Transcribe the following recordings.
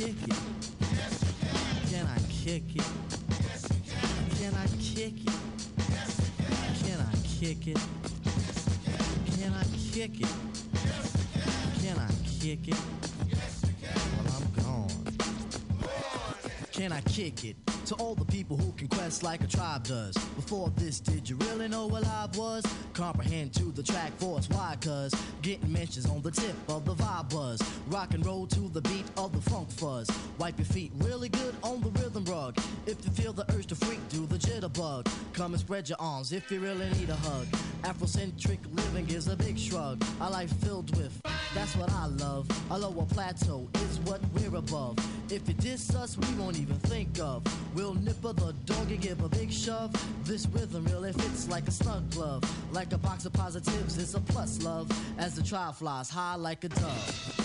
kick it? Can. I kick it? Can. I kick it? Can. I kick it? Can. I kick it? Can. I kick it? Well, I'm gone. Can I kick it? To all the people who can quest like a tribe does. Before this, did you really know what I was? Comprehend to the track force, why? Cuz getting mentions on the tip of the vibe buzz. Rock and roll to the beat of the funk fuzz. Wipe your feet really good on the rhythm rug. If you feel the urge to freak, do the jitterbug. Come and spread your arms if you really need a hug. Afrocentric living is a big shrug. A life filled with, that's what I love. A lower plateau is what we're above. If you diss us, we won't even think of. We'll nipper the dog and give a big shove. This rhythm really fits like a snug glove. Like a box of positives, it's a plus love. As the trial flies high like a dove.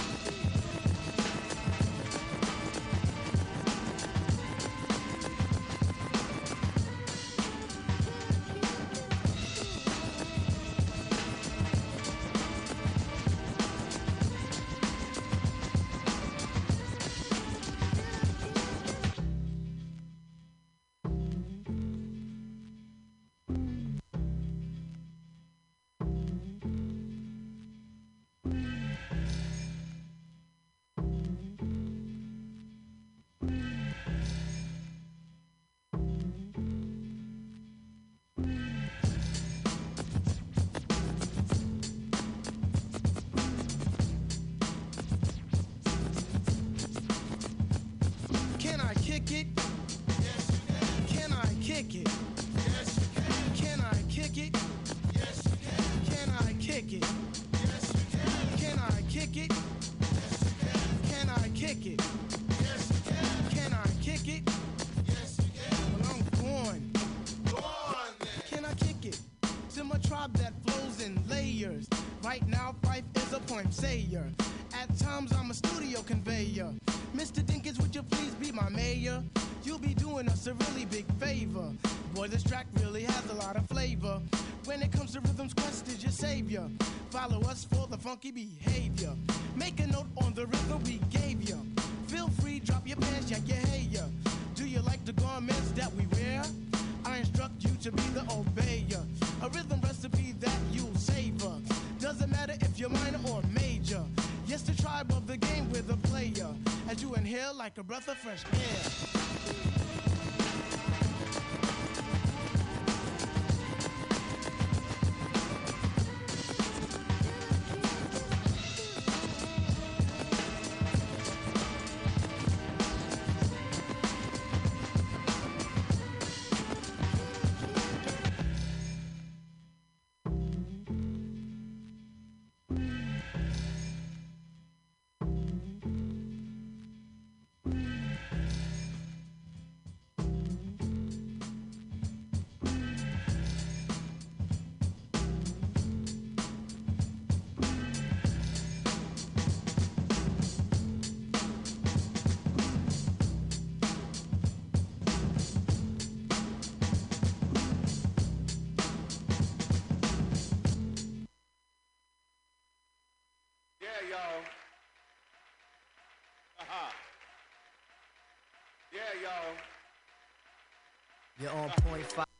Y'all. You're on point five.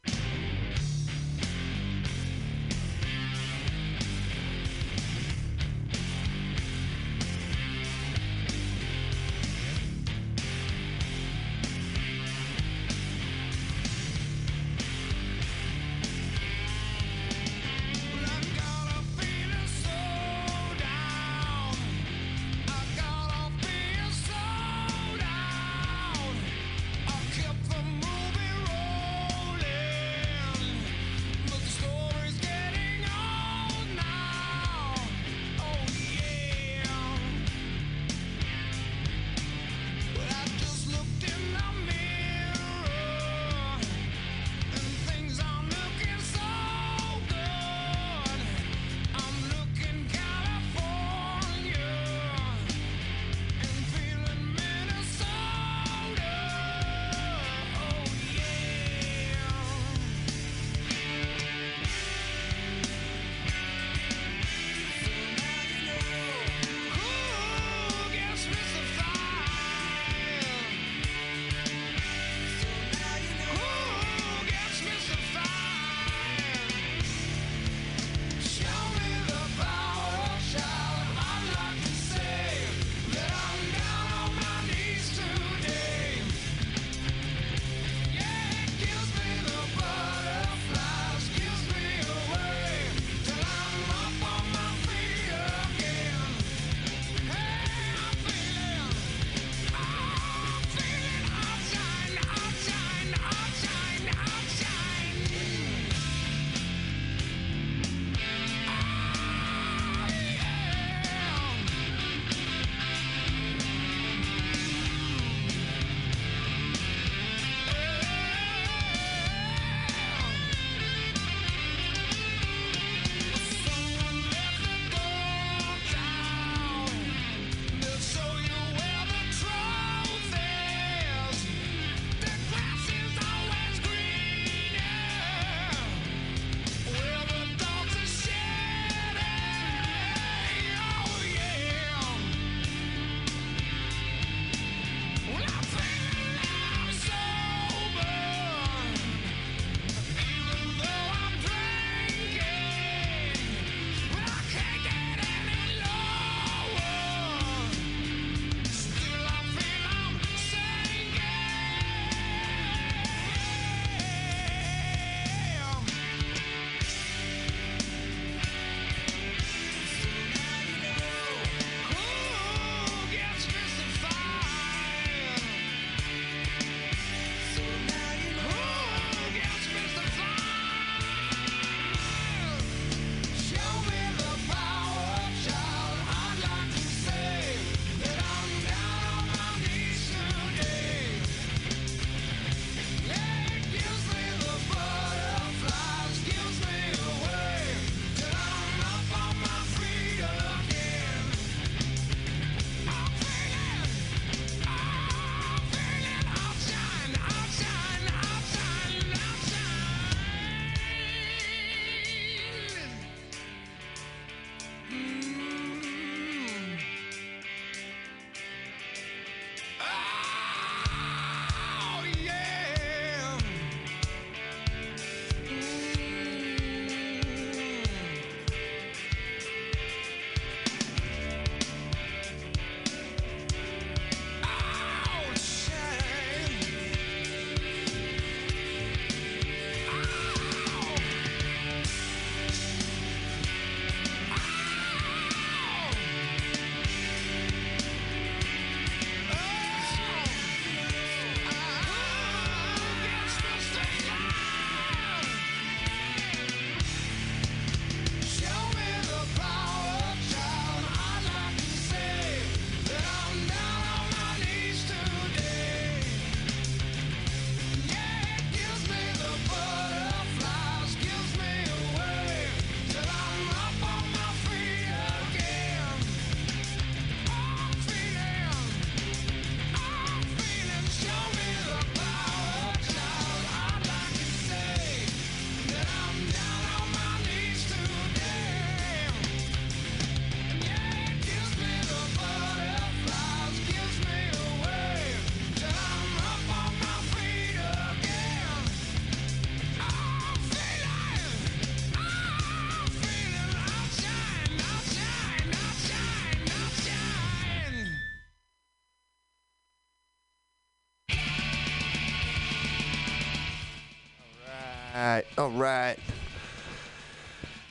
Right.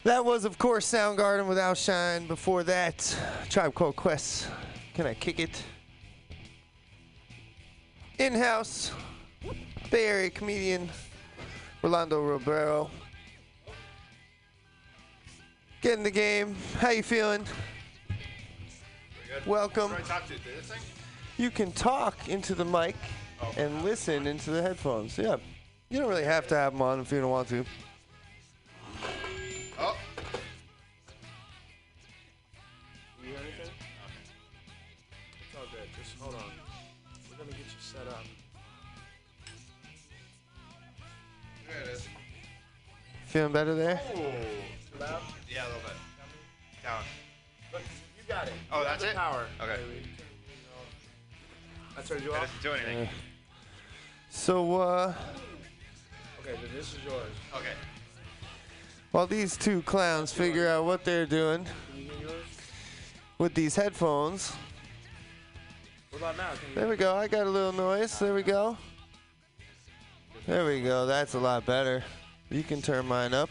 That was, of course, Soundgarden with Outshine. Before that, Tribe Called Quest. Can I kick it? In-house, Bay Area comedian Rolando Roblero. Get in the game. How you feeling? Welcome. Who I talk to? This thing? You can talk into the mic oh. and listen into the headphones. Yeah. You don't really have to have them on if you don't want to. Oh. You hear anything? It's all good. Just hold on. We're gonna get you set up. There it is. Feeling better there? Loud? Yeah, a little bit. Down. Look, you got it. Oh, You got that's the it? Power. Okay. baby. I turned you That off. doesn't do anything. So, uh, Okay, then this is yours. Okay. while these two clowns figure out what they're doing Can you yours? with these headphones, What about now? Can you there we go. I got a little noise. There we go. There we go. That's a lot better. You can turn mine up.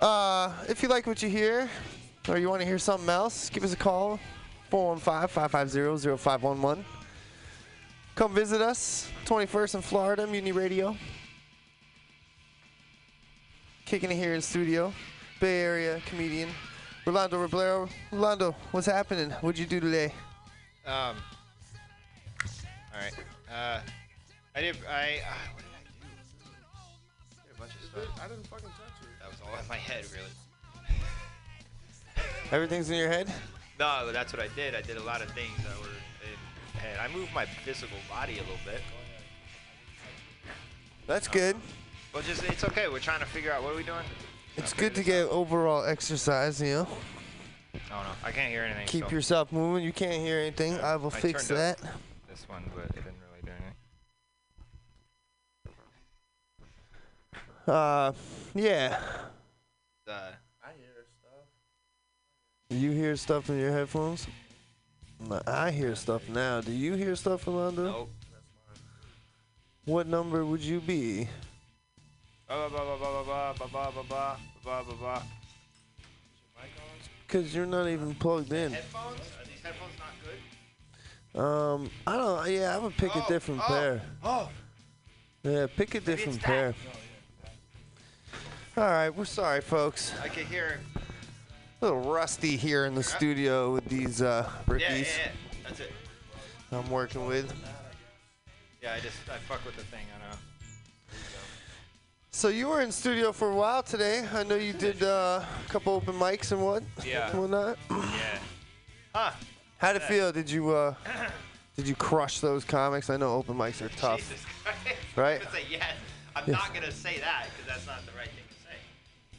Uh, if you like what you hear, or you want to hear something else, give us a call. 415-550-0511. Come visit us, 21st in Florida, Mutiny Radio. Kicking it here in studio. Bay Area comedian, Rolando Roblero. Rolando, what's happening? What'd you do today? Um. All right. Uh, I did. I. Uh, what did I do? Did a bunch of stuff. I didn't fucking touch it. That was all in my head, really. Everything's in your head? No, that's what I did. I did a lot of things that were I moved my physical body a little bit. That's good. Well, just it's okay. We're trying to figure out what are we doing. It's good to get overall exercise, you know. Oh no, I can't hear anything. Keep so yourself moving. You can't hear anything. I will I fix that. This one, but it didn't really do anything. Uh, yeah. Uh, I hear stuff. You hear stuff in your headphones? I hear stuff now. Do you hear stuff, Rolando? Nope. What number would you be? Because you're not even plugged in. Um, I don't. Yeah, I would pick a different pair. Oh. Yeah, pick a different pair. All right, we're sorry, folks. I can hear. It. A little rusty here in the studio with these uh, Yeah, rickies yeah, yeah. That's it. I'm working with. Yeah, I just I fuck with the thing. I know. So you were in studio for a while today. I know you did uh, a couple open mics and what, Yeah. whatnot. Yeah. Huh? How'd it feel? Did you uh, did you crush those comics? I know open mics are tough. Jesus Christ. Right? I'm yes. I'm Yes. not gonna say that because that's not the right thing.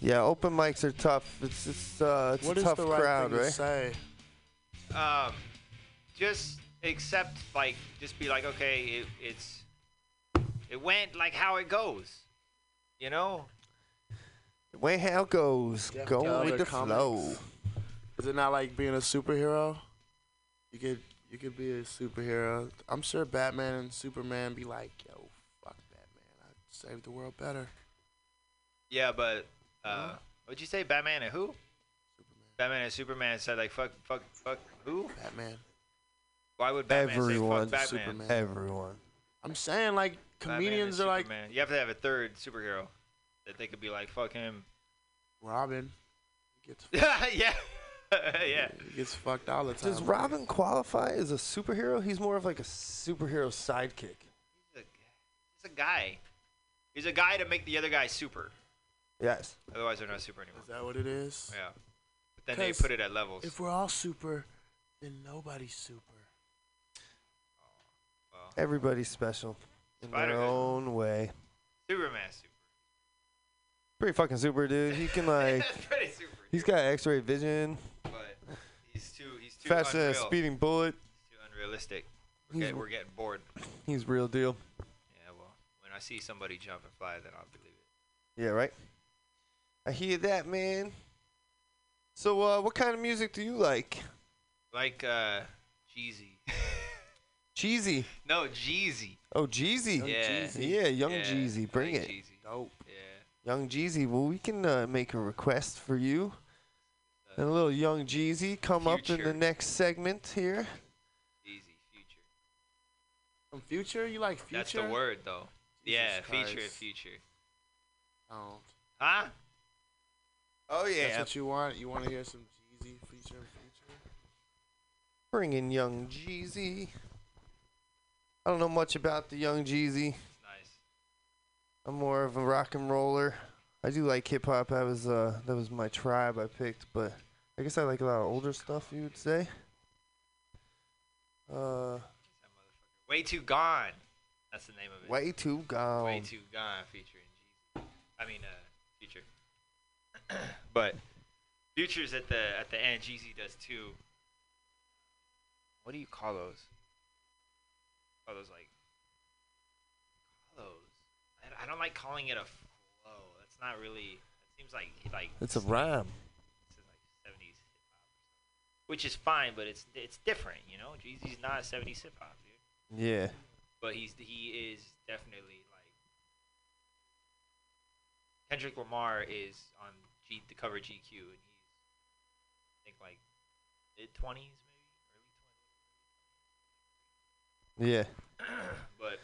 Yeah, open mics are tough. It's it's uh, it's What a is tough the right crowd, thing to right? say? Um, just accept like just be like okay, it, it's it went like how it goes. You know? The way how it goes, You have going with other the flow. Is it not like being a superhero? You could you could be a superhero. I'm sure Batman and Superman be like, yo, fuck Batman. I saved the world better. Yeah, but uh, what'd you say? Batman and who? Superman. Batman and Superman said like fuck, fuck, fuck. Who? Batman. Why would Batman Everyone. say fuck Batman? Superman. Everyone. I'm saying like comedians are like Superman. You have to have a third superhero that they could be like fuck him. Robin. He gets yeah, yeah. he gets fucked all the time. Does Robin qualify as a superhero? He's more of like a superhero sidekick. He's a, he's a guy. He's a guy to make the other guy super. Yes. Otherwise, they're not super anymore. Is that what it is? Yeah. But then they 'Cause put it at levels. If we're all super, then nobody's super. Oh, well, Everybody's special in their Spider-Man. own way. Superman's super. Pretty fucking super, dude. He can like, That's pretty super. he's got X-ray vision, But he's too he's too faster than a unreal. speeding bullet. He's too unrealistic. We're, He's- get, we're getting bored. He's real deal. Yeah, well, when I see somebody jump and fly, then I'll believe it. Yeah, right. I hear that, man. So, uh, what kind of music do you like? Like uh, cheesy. Cheesy. No, Jeezy. Oh, Jeezy. Yeah. Yeah, Young Yeah, Jeezy. Bring like it. Jeezy. Dope. Yeah. Young Jeezy. Well, we can uh, make a request for you. And a little Young Jeezy come up in the next segment here. Jeezy, future. From Future, you like Future? That's the word, though. Jesus yeah, feature future. Oh, Huh? Oh yeah. That's what you want. You want to hear some Jeezy feature and Future? Bring in Young Jeezy. I don't know much about the Young Jeezy. Nice. I'm more of a rock and roller. I do like hip hop. That was uh that was my tribe I picked, but I guess I like a lot of older stuff. You would say. Uh, Way Too Gone. That's the name of it. way too gone. Way Too Gone featuring Jeezy. I mean, uh, Future. but Future's at the at the end. Jeezy does too. What do you call those? Call those like call those. I, I don't like calling it a flow. That's not really. It seems like like It's a rhyme. Is like 70s hip hop, which is fine, but it's it's different, you know. Jeezy's not 70s hip hop, dude, Yeah. but he's he is definitely like Kendrick Lamar is on G the cover of GQ, and he's I think like mid 20s maybe, early twenties. Yeah. but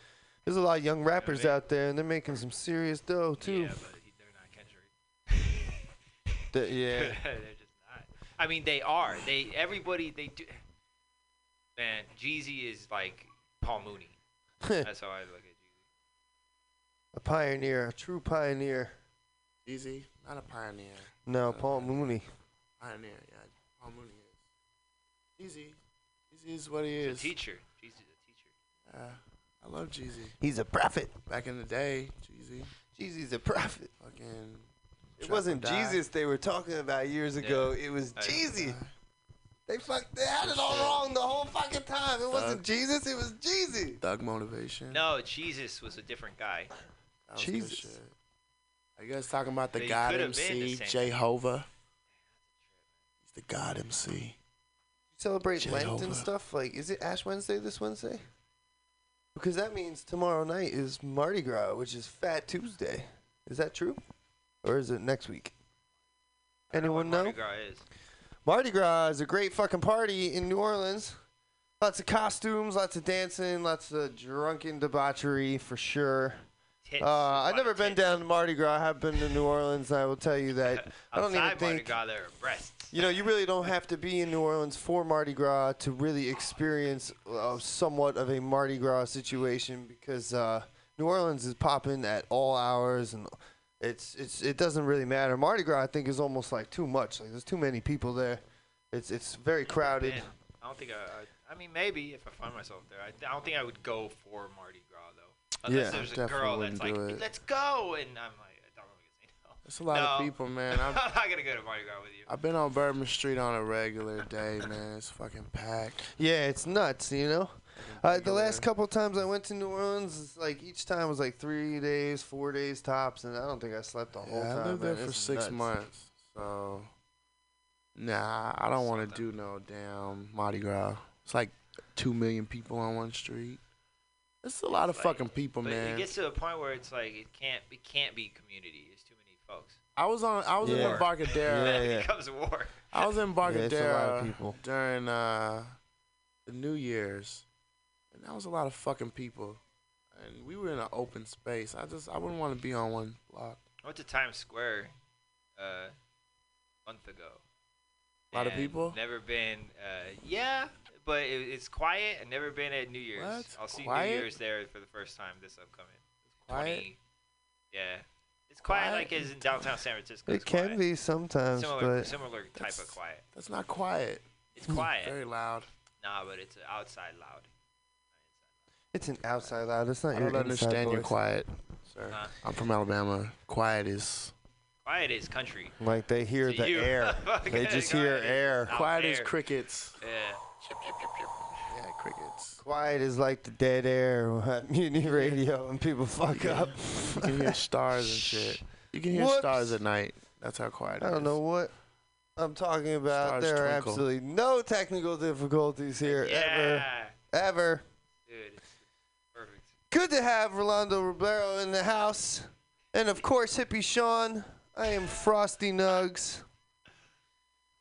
There's a lot of young what I rappers mean? out there, and they're making some serious dough too. yeah, but he, they're not Kendrick. The- yeah. they're just not. I mean, they are. They everybody they do. Man, Jeezy is like Paul Mooney. That's how I look at Jeezy. a pioneer, a true pioneer. Jeezy, not a pioneer. No, Paul Mooney. Pioneer, yeah. Paul Mooney is. Jeezy. Jeezy is what he He's is. a teacher. Jeezy's a teacher. Yeah, I love Jeezy. He's a prophet. Back in the day, Jeezy. Jeezy's a prophet. Fucking. It wasn't. Jesus they were talking about years ago. It was I- Jeezy. Uh, They fucked. They had it all wrong the whole fucking time. It wasn't Jesus. It was Jeezy. Thug motivation. No, Jesus was a different guy. That was good Jesus. Shit. Are you guys talking about the But he God could have been the MC, same. Jehovah? He's the God MC. You celebrate Lent Jehovah. and stuff. Like, is it Ash Wednesday this Wednesday? Because that means tomorrow night is Mardi Gras, which is Fat Tuesday. Is that true, or is it next week? Anyone know? Mardi Gras is. Mardi Gras is a great fucking party in New Orleans. Lots of costumes, lots of dancing, lots of drunken debauchery for sure. Tits. Uh, I've never been down to Mardi Gras. I have been to New Orleans. and I will tell you that I don't even Outside Mardi think Gras, there are breasts. you know you really don't have to be in New Orleans for Mardi Gras to really experience uh, somewhat of a Mardi Gras situation because uh, New Orleans is popping at all hours and it's it's it doesn't really matter. Mardi Gras I think is almost like too much. Like there's too many people there. It's it's very crowded. Man, I don't think I, I. I mean, maybe if I find myself there. I, I don't think I would go for Mardi. Unless Yeah. there's a Definitely girl that's wouldn't like, do it. "Let's go," and I'm like, I don't know what to say no. There's a lot of people, man. I'm I've, not gonna go to Mardi Gras with you. I've been on Bourbon Street on a regular day, man. It's fucking packed. Yeah, it's nuts, you know. Uh, the last couple times I went to New Orleans, like each time was like three days, four days tops, and I don't think I slept the whole Yeah, time. I lived there for It's six nuts. months, so nah, I don't want to do no damn Mardi Gras. It's like two million people on one street. It's a lot of Like, fucking people, But man. it gets to a point where it's like it can't it can't be community. It's too many folks. I was on. I was in Yeah. Embarcadero. Yeah, it yeah. becomes war. I was in Yeah, it's a lot of Embarcadero people. during uh, the New Year's, and that was a lot of fucking people. And we were in an open space. I just I wouldn't want to be on one block. I went to Times Square uh, a month ago. A lot of people? Never been. Uh, yeah, but it, it's quiet. I've never been at New Year's. What? I'll see Quiet? New Year's there for the first time this upcoming. It's quiet. 20 yeah, it's quiet, Quiet? like it is in downtown San Francisco. It can quiet. be sometimes, similar, but similar type of quiet. That's not quiet. It's quiet. Very loud. Nah, but it's outside loud. it's an outside loud. It's not I your don't inside understand your voice. quiet, sir. Huh? I'm from Alabama. Quiet is Quiet as country. Like they hear to the you. air. they just hear air. Quiet as crickets. Yeah. Yeah, crickets. Quiet is like the dead air at Mutiny Radio when people fuck yeah. up. you can hear stars and shit. You can hear Whoops. stars at night. That's how quiet I don't is. know what I'm talking about. Stars there are absolutely no technical difficulties here yeah. ever. Ever. Dude, perfect. Good to have Rolando Roblero in the house. And of course, Hippie Sean. I am Frosty Nugs.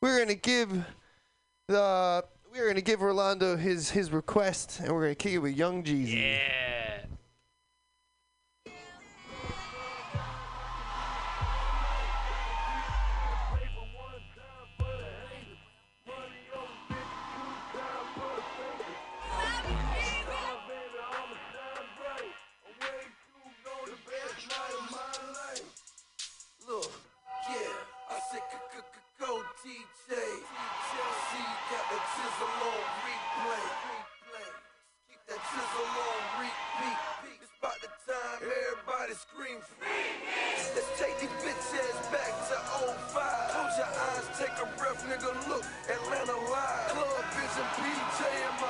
We're gonna give the we're gonna give Orlando his his request, and we're gonna kick it with Young Jeezy. Yeah. scream. Let's take these bitch ass back to 05 Close your eyes, take a breath, nigga, look, Atlanta live. Club, bitch, and PJ in my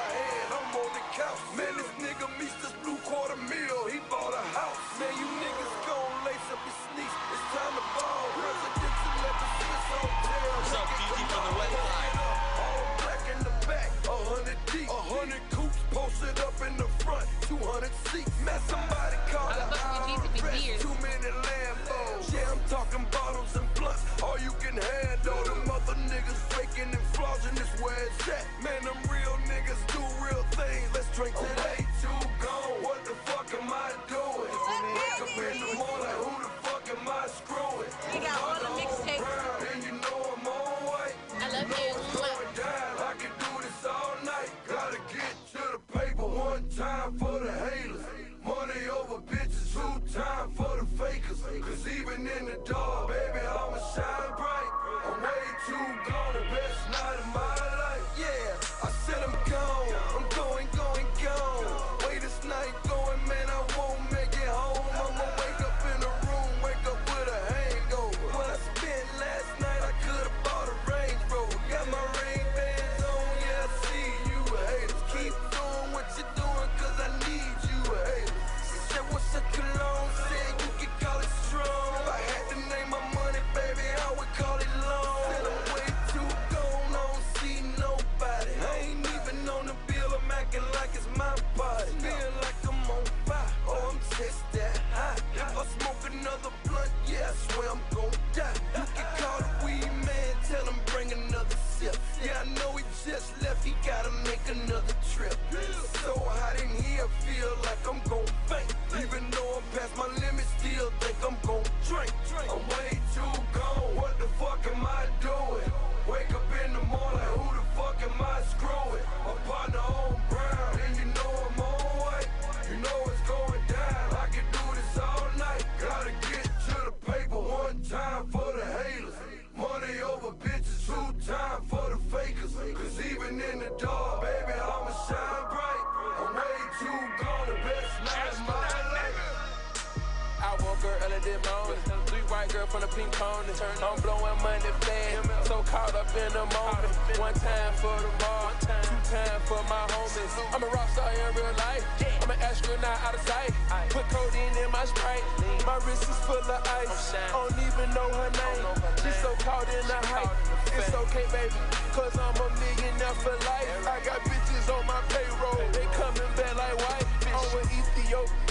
in the moment. One time for the mall, two time for my homies. I'm a rock star in real life. I'm an astronaut out of sight. Put codeine in my sprite. My wrist is full of ice. Don't even know her name. She's so caught in the hype. It's okay, baby, cause I'm a millionaire for life. I got bitches on my payroll. They coming back like white. I'm with Ethiopia.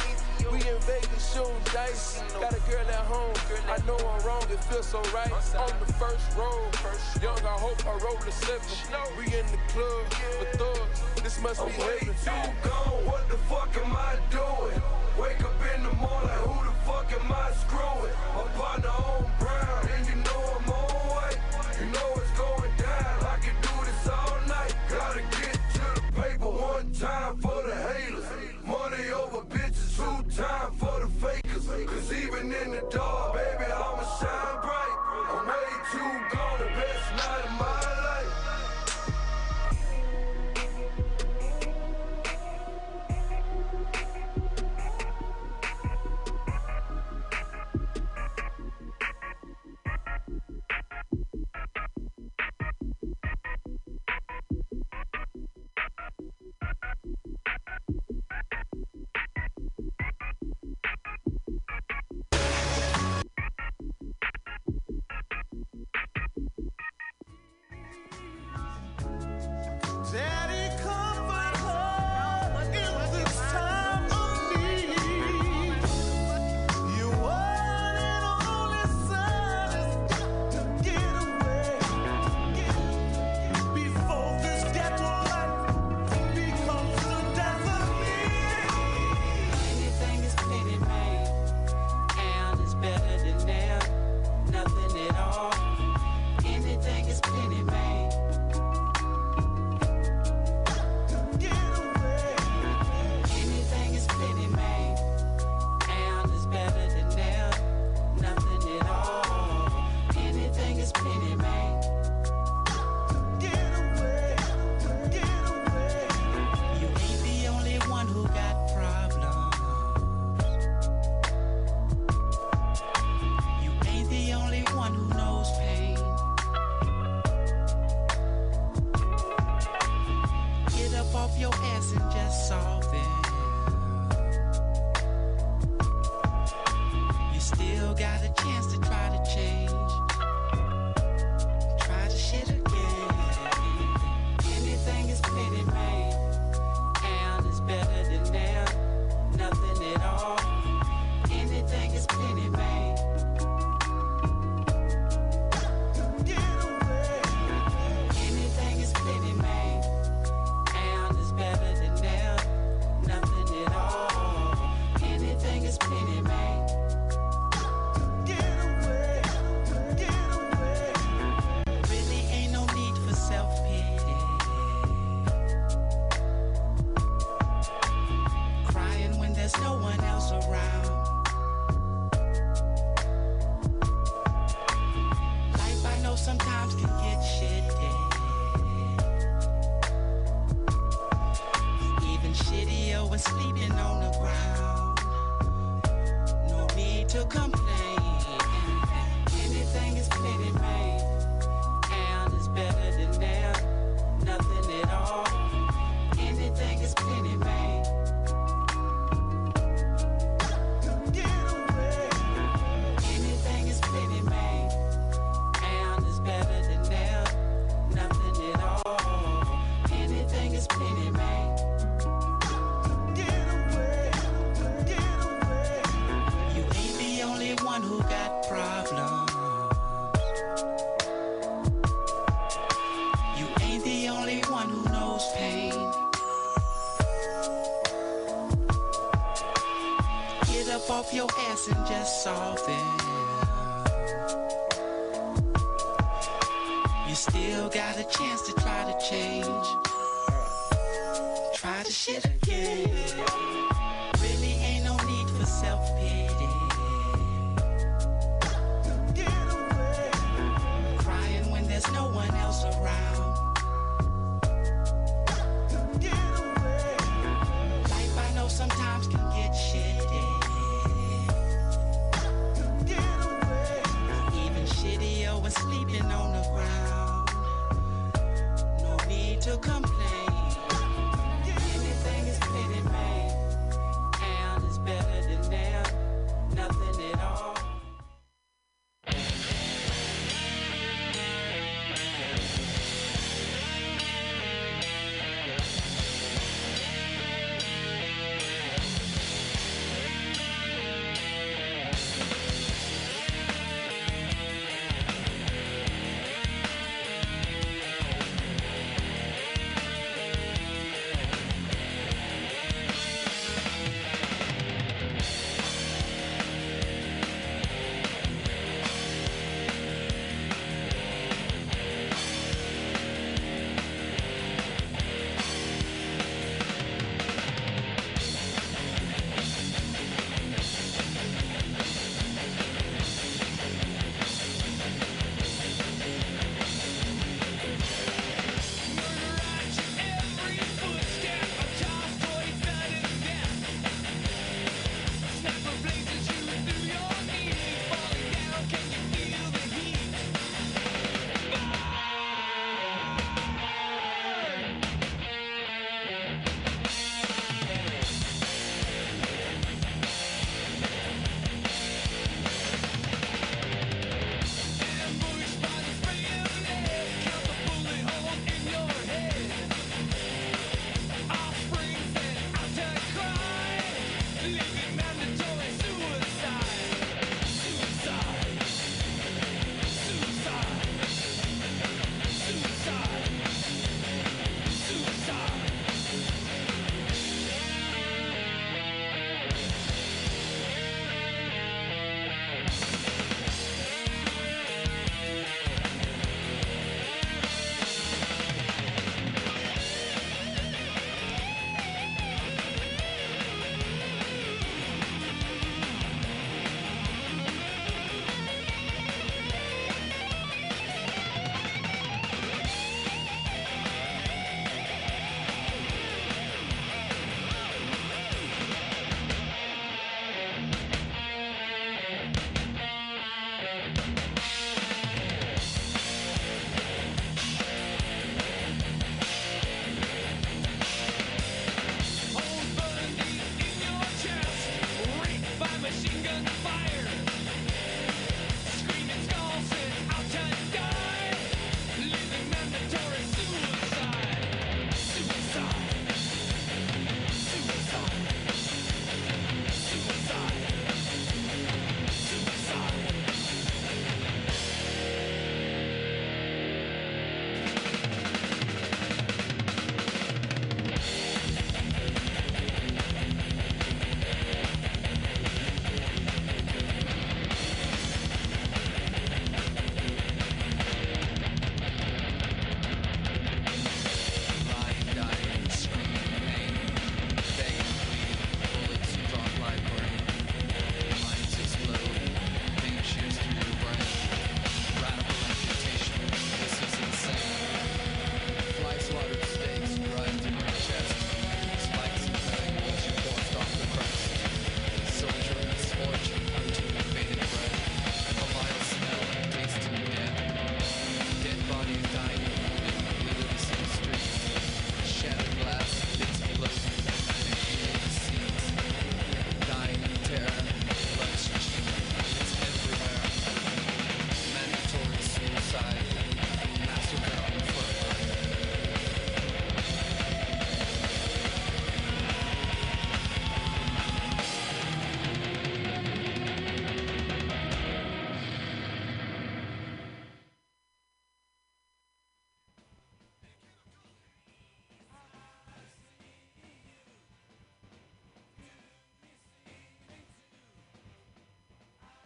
Vegas shooting dice. Got a girl at home. I know I'm wrong, it feels so right. On the first roll, young, I hope I roll the seven. We in the club with thugs. This must be heaven. You gone? What the fuck am I doing? Wake up in the morning, who the fuck am I screwing?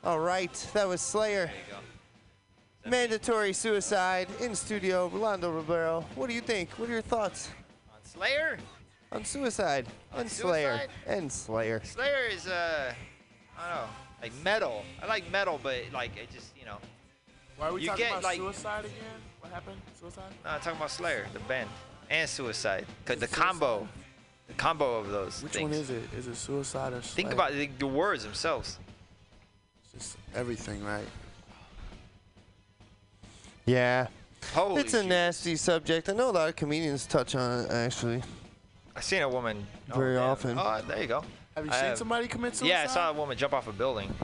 All right, that was Slayer. There you go. Mandatory suicide in studio. Rolando Roblero. What do you think? What are your thoughts On Slayer. on suicide On and Slayer suicide? and Slayer? Slayer is uh, I don't know, like metal. I like metal, but like it just you know. Why are we You talking get, about like- suicide again? What happened? Suicide? No, I'm talking about Slayer, the band, and Suicide. 'Cause the combo, the combo of those Which things. one is it? Is it suicide or Slayer? Think about the, the words themselves. It's just everything, right? Yeah, Holy it's a shit. nasty subject. I know a lot of comedians touch on it actually. I've seen a woman. oh, Very damn. often. Oh, there you go. Have you I seen have- somebody commit suicide? Yeah, I saw a woman jump off a building.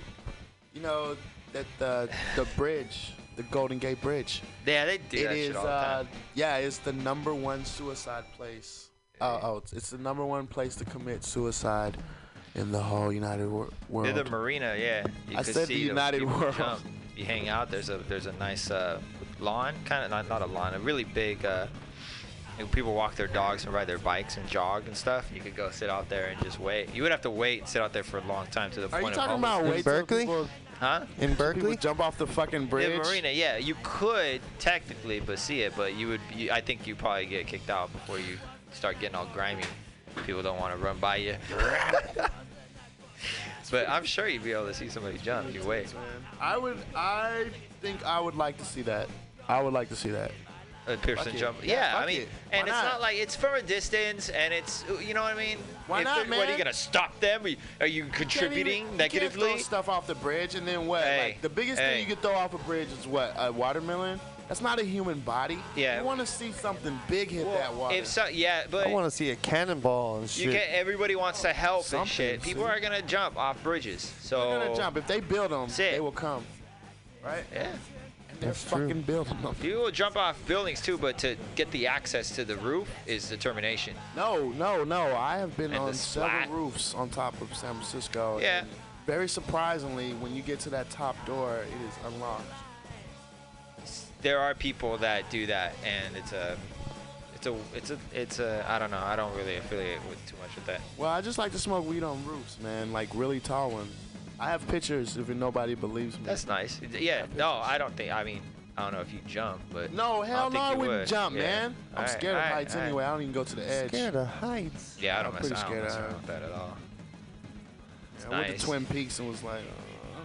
You know that the the bridge, the Golden Gate Bridge. Yeah, they do It that is, shit all the uh, time. yeah, it's the number one suicide place. Oh, oh, it's, it's the number one place to commit suicide in the whole United wor- world. Near the marina, yeah. You I said the United people World. Jump. You hang out. There's a there's a nice uh, lawn, kind of not not a lawn, a really big. Uh, you people walk their dogs and ride their bikes and jog and stuff. You could go sit out there and just wait. You would have to wait and sit out there for a long time to the Are point you of talking about In wait Berkeley? people, Huh? In people Berkeley, jump off the fucking bridge? The marina, yeah. You could technically, but see it, but you would. You, I think you probably get kicked out before you start getting all grimy. People don't want to run by you. but I'm sure you'd be able to see somebody jump. You wait. I would. I think I would like to see that. I would like to see that. A person Fuck it. jump. Yeah, Yeah, I mean, and it's not? like it's from a distance, and it's you know what I mean. Why If not, they're- What are you gonna stop them? Are you, are you Can't even- contributing you can't negatively? throw stuff off the bridge and then what? Hey, like the biggest hey. thing you could throw off a bridge is what? A watermelon? That's not a human body. Yeah. You want to see something big hit that Well, water. if so, yeah, but I want to see a cannonball and you shit. get everybody wants to help Something, and shit. People see? are gonna jump off bridges. So They're gonna jump. If they build them, That's they will come. Right? Yeah. And they're That's true. fucking building them. People will jump off buildings too, but to get the access to the roof is determination. No, no, no. I have been And on several roofs on top of San Francisco. Yeah. and Very surprisingly, when you get to that top door, it is unlocked. There are people that do that, and it's a, it's a, it's a, it's a. I don't know. I don't really affiliate with too much with that. Well, I just like to smoke weed on roofs, man. Like really tall ones. I have pictures if nobody believes me. That's nice. Yeah. No, I don't think. I mean, I don't know if you jump, but no, hell no, think I wouldn't would. jump, Yeah. man. I'm Alright, scared of alright, heights alright. anyway. I don't even go to the edge. Scared of heights. Yeah, I I'm don't mess, pretty I don't scared mess around with that at all. I went to Twin Peaks and was like, uh,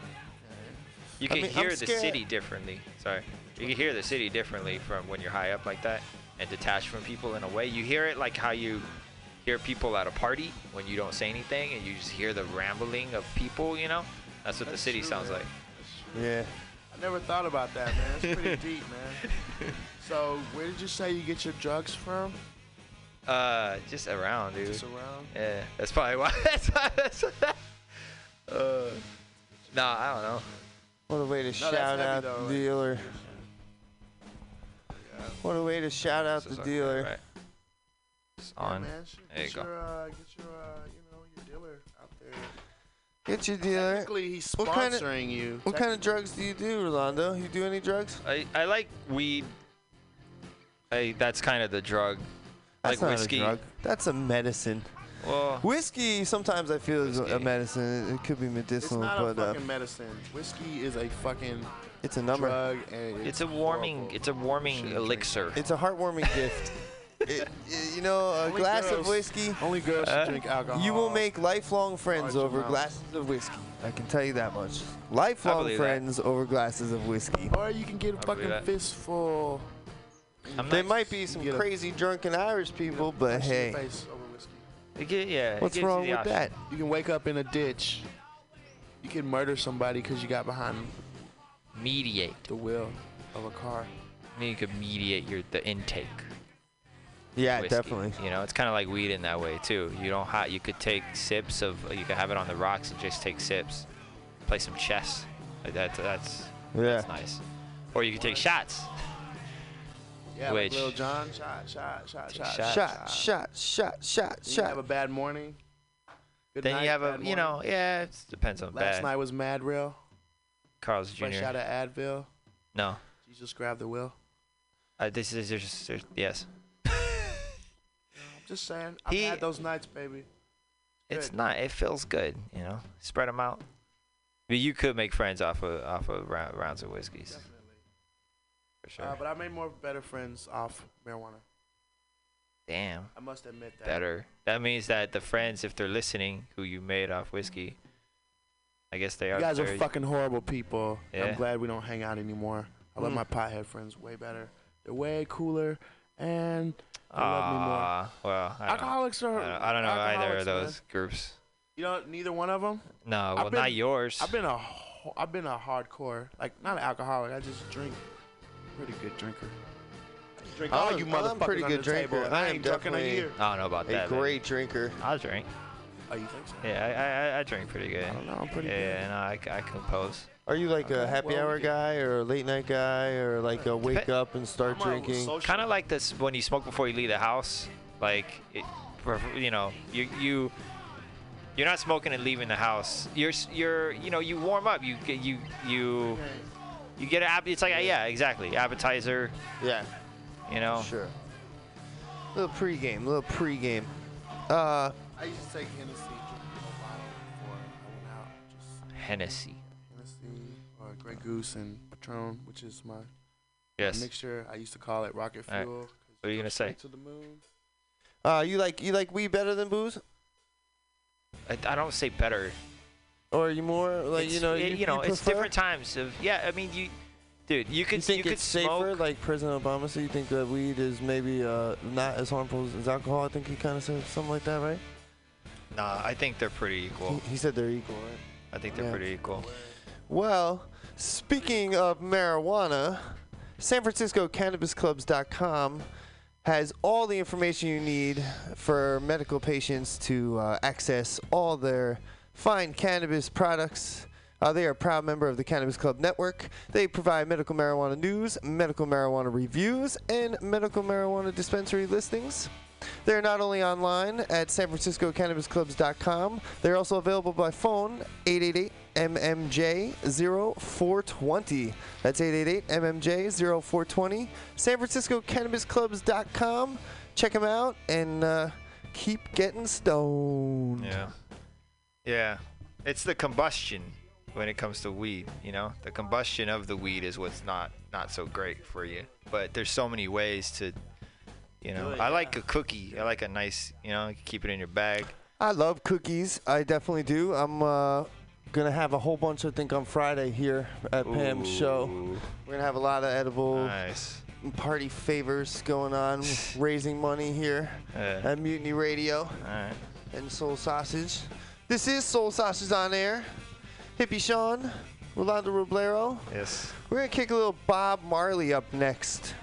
You I can mean, I'm hear the scared- city differently. Sorry, you can hear the city differently from when you're high up like that and detached from people in a way. You hear it like how you hear people at a party when you don't say anything and you just hear the rambling of people. You know, that's what the city true, sounds man. like. Yeah. I never thought about that, man. It's pretty deep, man. So, where did you say you get your drugs from? Uh, just around, dude. Just around? Yeah, that's probably why. That's why. That's uh, nah, I don't know. What a way to that's shout out though, the like- dealer. What a way to shout out This the is okay, dealer. right? It's Yeah, on. man. Shit, There you get go. your, uh, get your, uh, you know, your dealer out there. Get your dealer. Technically, he's What kinda- you. What kind of drugs do you do, Rolando? You do any drugs? I, I like weed. I that's kind of the drug. That's like not whiskey. a drug. That's a medicine. Well, Whiskey sometimes I feel is a medicine. It could be medicinal, It's medicinal, not a but uh, medicine. Whiskey is a fucking it's a number. drug, and it's a warming. horrible. It's a warming Shouldn't drink elixir. It's a heartwarming gift. It, it- you know, a Only glass of whiskey, Only girls Uh, drink alcohol. you will make lifelong friends Large over amounts. glasses of whiskey. I can tell you that much. Lifelong believe that. friends over glasses of whiskey. Or you can get a I fucking that. fistful. I'm There not- might be some get a- crazy drunken Irish people, but punch in the hey, face over whiskey. It yeah. what's you wrong with option. that? You can wake up in a ditch. You can murder somebody because you got behind Mediate. the wheel of a car. I mean, you could mediate your the intake. Yeah, whiskey. definitely. You know, it's kind of like weed in that way too. You don't have. You could take sips of. You could have it on the rocks and just take sips. Play some chess. Like that. That's Yeah. that's nice. Or you could take shots. Yeah, Which- like Lil Jon, shot, shot, shot, Take shot, shots. Shot, shot, shot, shot, Then you have a bad morning. Good then night, you have a. bad You know, yeah. It depends on Last bad. Last night was mad real. Carl's Jr. Fresh out of Advil. No. You just grab the wheel. Uh, this is just there's, yes. I'm just saying. I've He- had those nights, baby. It's not. It feels good. You know. Spread them out. But you could make friends off of off of rou- rounds of whiskeys. Definitely. For sure. Uh, but I made more better friends off marijuana. Damn. I must admit that. Better. That means that the friends, if they're listening, who you made off whiskey, I guess they You are. You guys are fucking horrible people. Yeah. I'm glad we don't hang out anymore. I love Mm. my pothead friends way better. They're way cooler, and they love me more. Well, I don't, Alcoholics I are. don't, I don't know either of alcoholics, man. those groups. You know, neither one of them. No, well, been- not yours. I've been a, ho- I've been a hardcore, like not an alcoholic. I just drink. Pretty good drinker. I drink all I'm- you I'm motherfuckers pretty on good the drinker. and I I ain't drunk in a year. I don't know about A that. man. great drinker. I'll drink. Oh, you think so? Yeah, I, I, I drink pretty good. I don't know. I'm pretty yeah, no, I, c- I compose. Are you like a happy well, hour guy or a late night guy or like a wake Depe- up and start I'm drinking? Kind of like this when you smoke before you leave the house. Like, it, you know, you you you're not smoking and leaving the house. You're you're you know you warm up. You get you you you get an app. It's like yeah, exactly. Appetizer. Yeah, You know. sure. Little pregame, little pregame. Uh, I used to take Hennessy, Hennessy. Hennessy or Grey Goose and Patron, which is my Yes. mixture. I used to call it rocket All right. fuel. 'cause What are you gonna say? To the moon. uh, you like you like weed better than booze, I, I don't say better. or are you more like you know it- you, you know you it's different times of yeah. I mean you, dude. You could You think could it's safer, smoke. like President Obama said? You think that weed is maybe uh, not as harmful as alcohol? I think he kind of said something like that, right? Nah, I think they're pretty equal. He, he said they're equal, right? I think they're Yeah. pretty equal. Well, speaking of marijuana, San Francisco CannabisClubs.com has all the information you need for medical patients to uh, access all their fine cannabis products. Uh, they are a proud member of the Cannabis Club Network. They provide medical marijuana news, medical marijuana reviews, and medical marijuana dispensary listings. They're not only online at san sanfranciscocannabisclubs.com, they're also available by phone 888 MMJ 0420. That's 888 MMJ 0420. san SanFranciscoCannabisClubs.com. Check them out and uh, keep getting stoned. Yeah. Yeah. It's the combustion when it comes to weed, you know? The combustion of the weed is what's not not so great for you. But there's so many ways to you know. It, I like a cookie. I like a nice, you know, keep it in your bag. I love cookies. I definitely do. I'm uh, going to have a whole bunch, I think, on Friday here at Pam's show. We're going to have a lot of edible Nice. party favors going on, raising money here Uh, at Mutiny Radio. all right. and Soul Sausage. This is Soul Sausage on air. Hippie Sean, Rolando Roblero. Yes. We're gonna kick a little Bob Marley up next.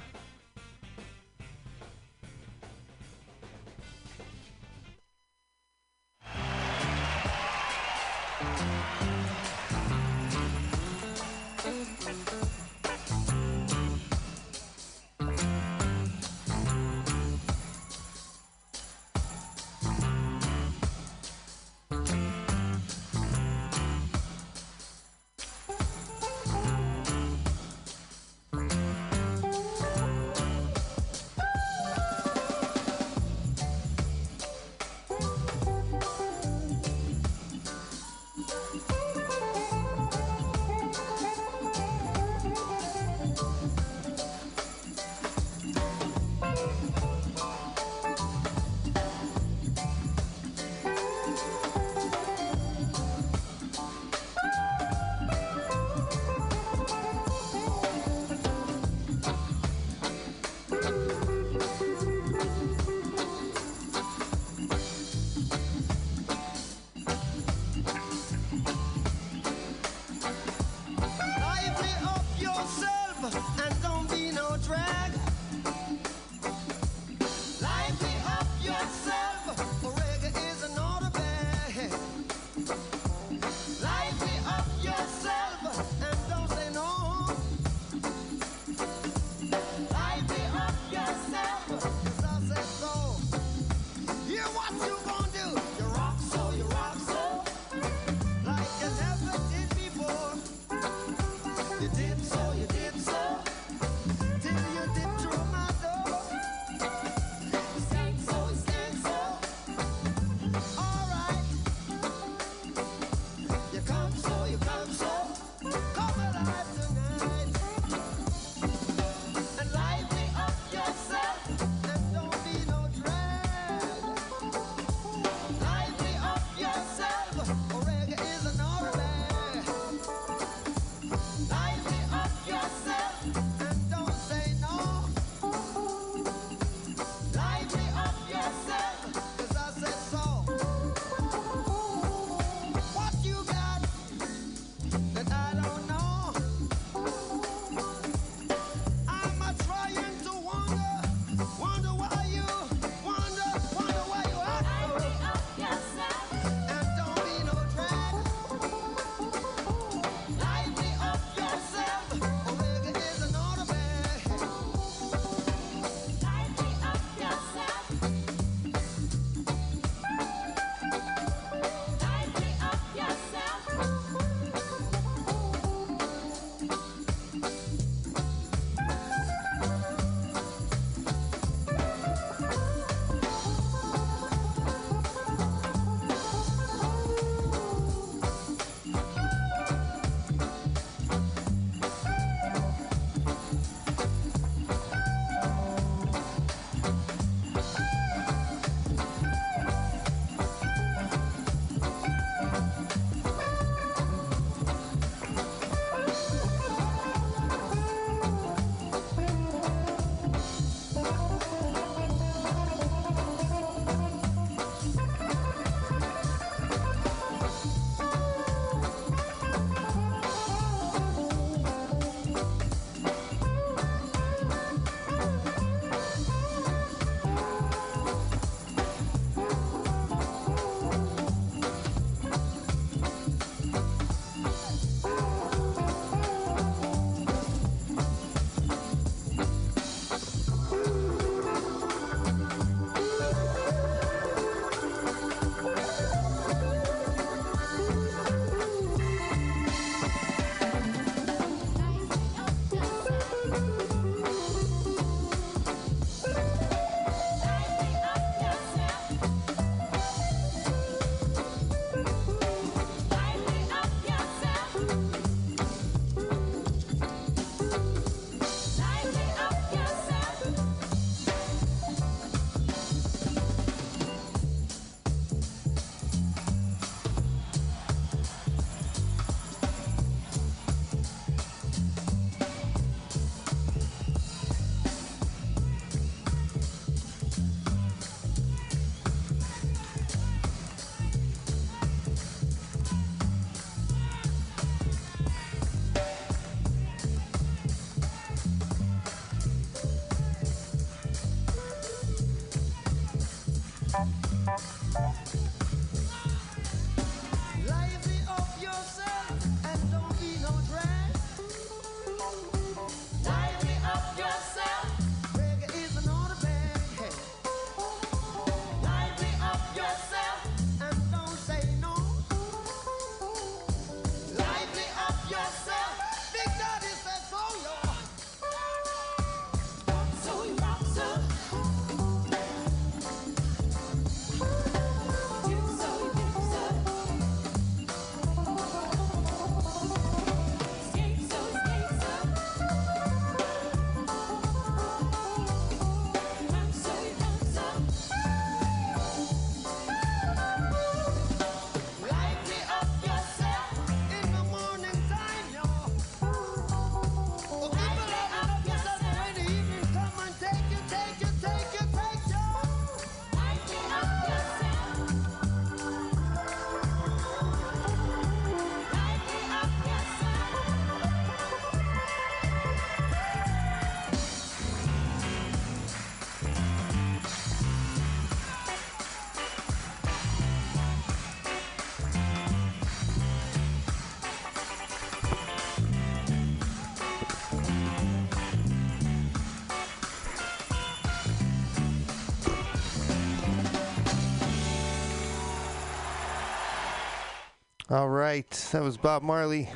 All right, that was Bob Marley.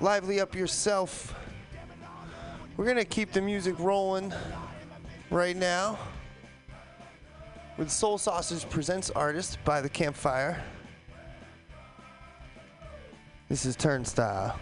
Lively up yourself. We're gonna keep the music rolling right now with Soul Sausage presents artist by the campfire. This is Turnstile.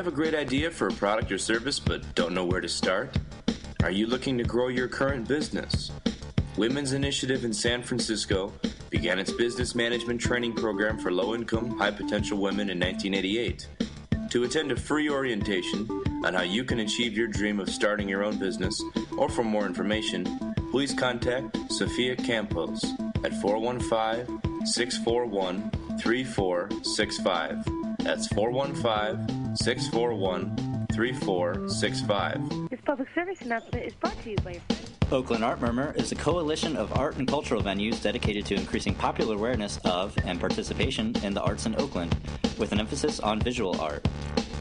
Have a great idea for a product or service but don't know where to start? Are you looking to grow your current business? Women's Initiative in San Francisco began its business management training program for low income, high potential women in 1988. To attend a free orientation on how you can achieve your dream of starting your own business, or for more information, please contact Sophia Campos at 415 641 3465. That's 415 641 3465. This public service announcement is brought to you by. Oakland Art Murmur is a coalition of art and cultural venues dedicated to increasing popular awareness of and participation in the arts in Oakland, with an emphasis on visual art.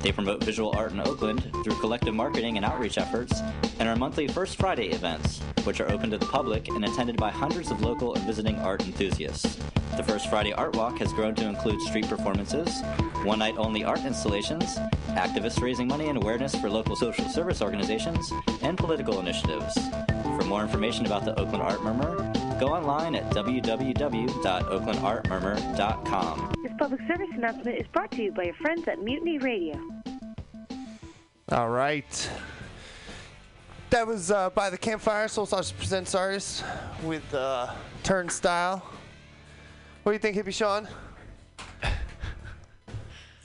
They promote visual art in Oakland through collective marketing and outreach efforts, and our monthly First Friday events, which are open to the public and attended by hundreds of local and visiting art enthusiasts. The First Friday Art Walk has grown to include street performances, one night only art installations, activists raising money and awareness for local social service organizations, and political initiatives. For more information about the Oakland Art Murmur, go online at www.oaklandartmurmur.com. This public service announcement is brought to you by your friends at Mutiny Radio. All right. That was uh, by the Campfire Soul Sausage Presents artist with uh, Turnstile. What do you think, Hippie Sean?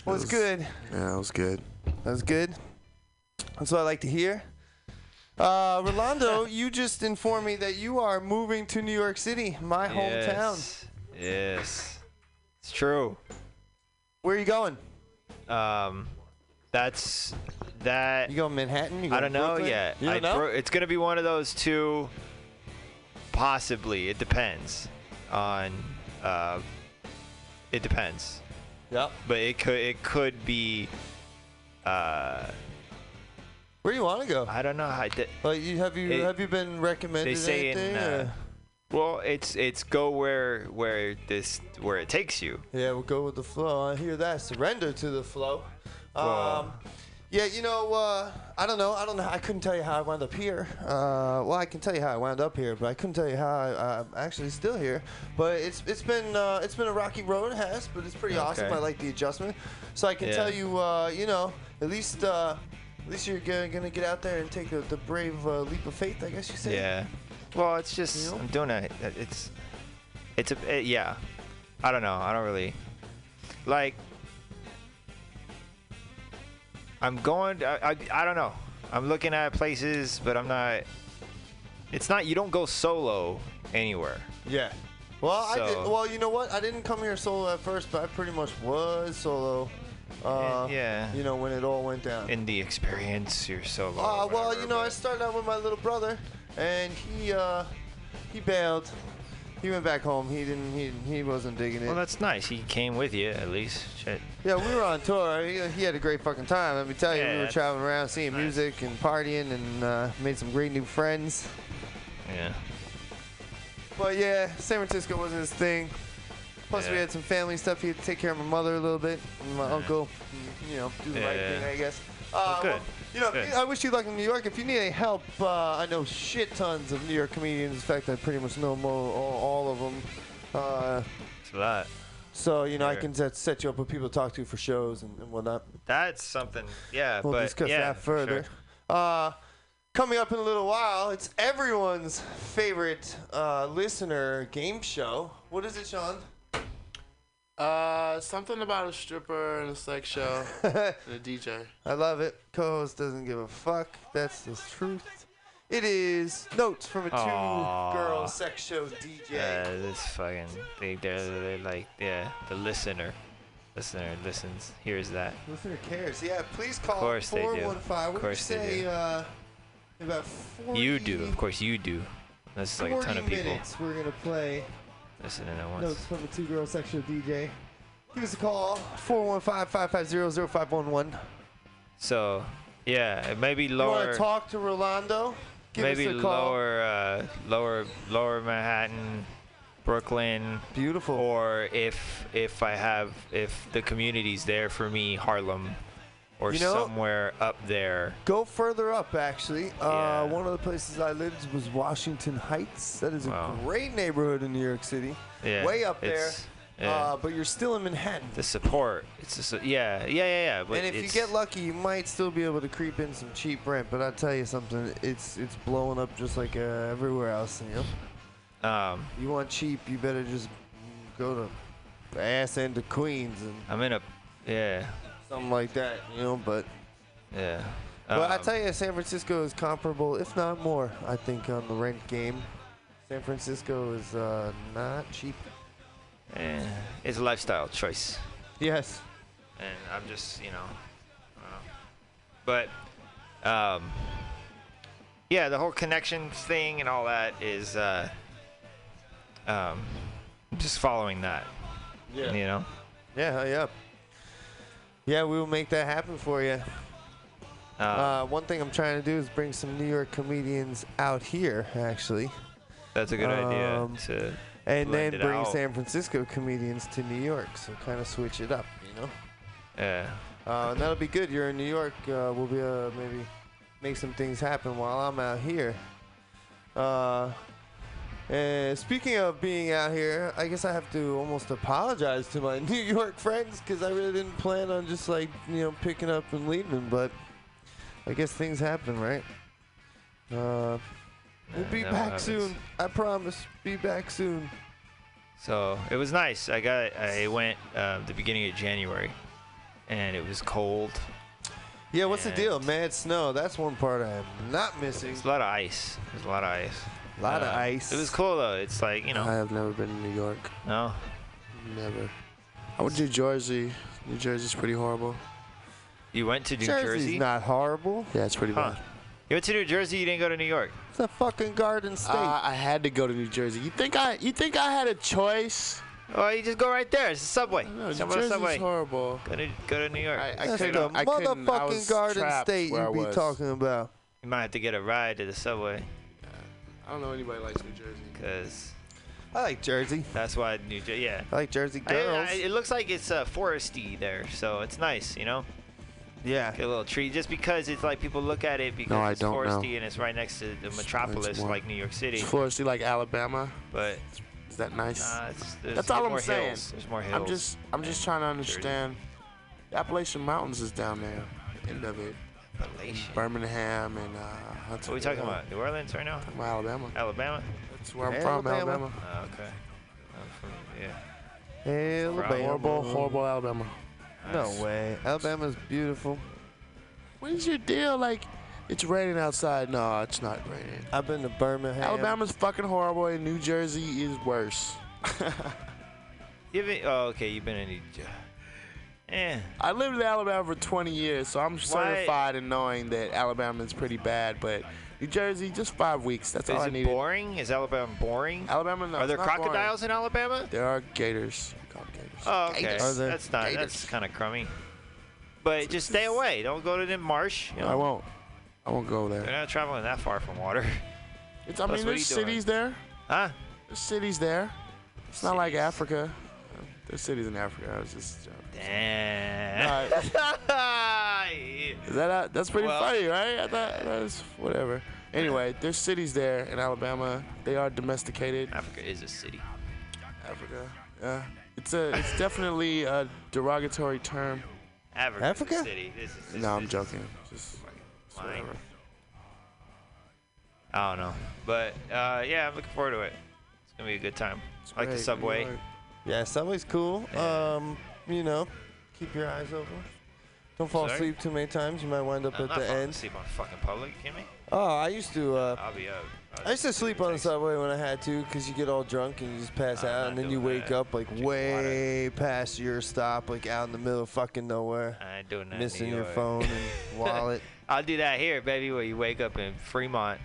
Was was- good. Yeah, it was good. That was good. That's what I like to hear. Uh, Rolando, you just informed me that you are moving to New York City, my hometown. Yes. Yes. It's true. Where are you going? Um, that's that. You going Manhattan? You I don't know Brooklyn? yet. You don't I know? bro- it's gonna be one of those two. Possibly, it depends on. Uh, it depends. Yep. But it could it could be. Uh, Where do you want to go? I don't know. I did. Like, you, have you It- have you been recommended They say in. anything? Uh, well, it's it's go where where this where it takes you. Yeah, we'll go with the flow. I hear that. Surrender to the flow. Um, Well- yeah, you know, uh, I don't know. I don't know. I couldn't tell you how I wound up here. Uh, well, I can tell you how I wound up here, but I couldn't tell you how I, I'm actually still here. But it's it's been uh, it's been a rocky road, it has, but it's pretty awesome. I like the adjustment. So I can Yeah. tell you, uh, you know, at least uh, at least you're gonna, gonna get out there and take the, the brave uh, leap of faith, I guess you say. Yeah. Well, it's just I'm doing it. It's it's a it, yeah. I don't know. I don't really like. I'm going. I, I I don't know. I'm looking at places, but I'm not. It's not. You don't go solo anywhere. Yeah. Well, I did, well, you know what? I didn't come here solo at first, but I pretty much was solo. Uh, yeah. You know when it all went down. In the experience, you're solo. Uh, or well, you know, I started out with my little brother, and he uh, he bailed. He went back home. He didn't. He, he wasn't digging it. Well, that's nice. He came with you at least. Shit. yeah, we were on tour. He, he had a great fucking time. Let me tell you, Yeah, we were traveling around, seeing music and partying, and uh, made some great new friends. Yeah. But yeah, San Francisco wasn't his thing. Plus, we had some family stuff. He had to take care of my mother a little bit, and my Yeah. uncle. and, You know, do the right thing, I guess. Well, Uh, good. well, you know, Good. I wish you luck in New York. If you need any help, uh, I know shit tons of New York comedians. In fact, I pretty much know mo- all, all of them. Uh, It's a lot. so you know, I can set, set you up with people to talk to for shows and, and whatnot. That's something. Yeah, We'll but discuss yeah, that further. sure. Uh, coming up in a little while, it's everyone's favorite uh, listener game show. What is it, Sean? Uh, something about a stripper and a sex show and a DJ. I love it. Co-host doesn't give a fuck. That's the truth. It is notes from a two-girl Aw. sex show DJ. Yeah, this fucking they they're, they're like yeah the listener, listener listens hears that. Listener cares. Yeah, please call Of course they do. 415. Of course did you they say? do. Uh, about 40, You do, of course you do. That's like a ton of people minutes. We're gonna play listening at once. notes from a two-girl sex show DJ. Give us a call. 415-550-0511. So yeah, maybe lower. You want to talk to Rolando? Give maybe us a call. lower, uh, lower, lower Manhattan, Brooklyn. Beautiful. Or if if I have if the community's there for me, Harlem, or You know- somewhere up there. Go further up, actually. Uh, Yeah. one of the places I lived was Washington Heights. That is a great neighborhood in New York City. Yeah, Way up there. Yeah. Uh, but you're still in Manhattan. the support. It's just yeah, yeah, yeah, yeah. But and if you get lucky, you might still be able to creep in some cheap rent. But I'll tell you something, it's it's blowing up just like uh, everywhere else. You know, um, you want cheap, you better just go to ass end to Queens and I'm in a yeah, something like that. You know, but yeah. but I Um, tell you, San Francisco is comparable, if not more. I think on the rent game, San Francisco is uh, not cheap. eh, it's a lifestyle choice. Yes. and I'm just you know, I but um, yeah, the whole connection thing and all that is uh, um, just following that. Yeah. You know. Yeah, yeah. Yeah, we will make that happen for you. Uh, one thing I'm trying to do is bring some New York comedians out here, actually. That's a good idea Um, to and then bring out. San Francisco comedians to New York, so kind of switch it up, you know. Yeah. Uh, and that'll be good. You're in New York. Uh, we'll be uh, maybe make some things happen while I'm out here. Uh, and speaking of being out here, I guess I have to almost apologize to my New York friends because I really didn't plan on just like you know picking up and leaving, but I guess things happen, right? Uh, we'll be back soon. I promise. Be back soon. So it was nice. I got I went uh, the beginning of January, and it was cold. Yeah, what's the deal? Mad snow. That's one part I am not missing. There's a lot of ice. There's a lot of ice. A lot of Uh, ice. It was cool though. It's like you know. I have never been to New York. No. Never. I went to New Jersey. New Jersey's pretty horrible. You went to New Jersey's Jersey. not horrible. Yeah, it's pretty Huh. bad. You went to New Jersey. You didn't go to New York. It's a fucking garden state. Uh, I had to go to New Jersey. You think I? You think I had a choice? Oh, you just go right there. It's a subway. No, New Jump on the Jersey's subway. horrible. Go to go to New York. I, I That's the couldn't. I couldn't. I motherfucking was garden state where I you be talking about. you might have to get a ride to the subway, I don't know anybody likes New Jersey. cause I like Jersey. that's why New Jersey. Yeah. I like Jersey I- girls. I- it looks like it's uh, foresty there, so it's nice, you know. yeah. Get a little tree, just because it's like people look at it because I it's don't know. foresty and it's right next to the metropolis, more- like New York City. It's foresty like Alabama. But Is that nice? uh, it's, there's That's all more I'm saying. Hills. There's more hills. I'm just, I'm just trying to understand. The Appalachian Mountains is down there. End of it. Appalachian. Birmingham and uh, What are we talking about? New Orleans right now? Talking about Alabama. Alabama? That's where I'm from, Alabama. Alabama. Oh, okay. I'm from, yeah. Alabama. Horrible, horrible Alabama. No way. Alabama's beautiful. What is your deal? Like, it's raining outside. No, it's not raining. I've been to Birmingham. Alabama's fucking horrible, and New Jersey is worse. You've been, oh, okay. You've been in New Eh. I lived in Alabama for 20 years, so I'm Why- certified in knowing that Alabama is pretty bad. But New Jersey, just five weeks. That's all Is I it needed. boring? Is Alabama boring? Alabama, no, Are there not boring. crocodiles in Alabama? There are gators. We call them gators. Oh, okay. Gators. That's not. Gators. That's kind of crummy. But just stay away. Don't go to the marsh. You know? I won't. I won't go there. They're not traveling that far from water. It's, I Plus, mean, there's you doing? cities there. Huh? There's cities there. It's not like Africa. There's cities in Africa. I was just joking. Damn. Is that uh, that's pretty Well- funny, right? I thought that was whatever. Anyway, there's cities there in Alabama. They are domesticated. Africa is a city. Africa. Yeah. It's a it's definitely a derogatory term. Africa. Africa? Is a city. This is, this No, I'm joking. Just it's whatever. I don't know. But uh, yeah, I'm looking forward to it. It's gonna be a good time. I like the Great, subway. Yeah, Subway's cool. Yeah. Um, you know, keep your eyes open. Don't fall Sorry? asleep too many times. You might wind up I'm at the end. asleep on fucking public. Me? Oh, I used to. Uh, I'll be up. I'll used to sleep on the subway when I had to, cause you get all drunk and you just pass I'm out, and then you wake that. up like Drinking way past your stop, like out in the middle of fucking nowhere, I ain't doing that. in missing your phone and wallet. I'll do that here, baby, where you wake up in Fremont.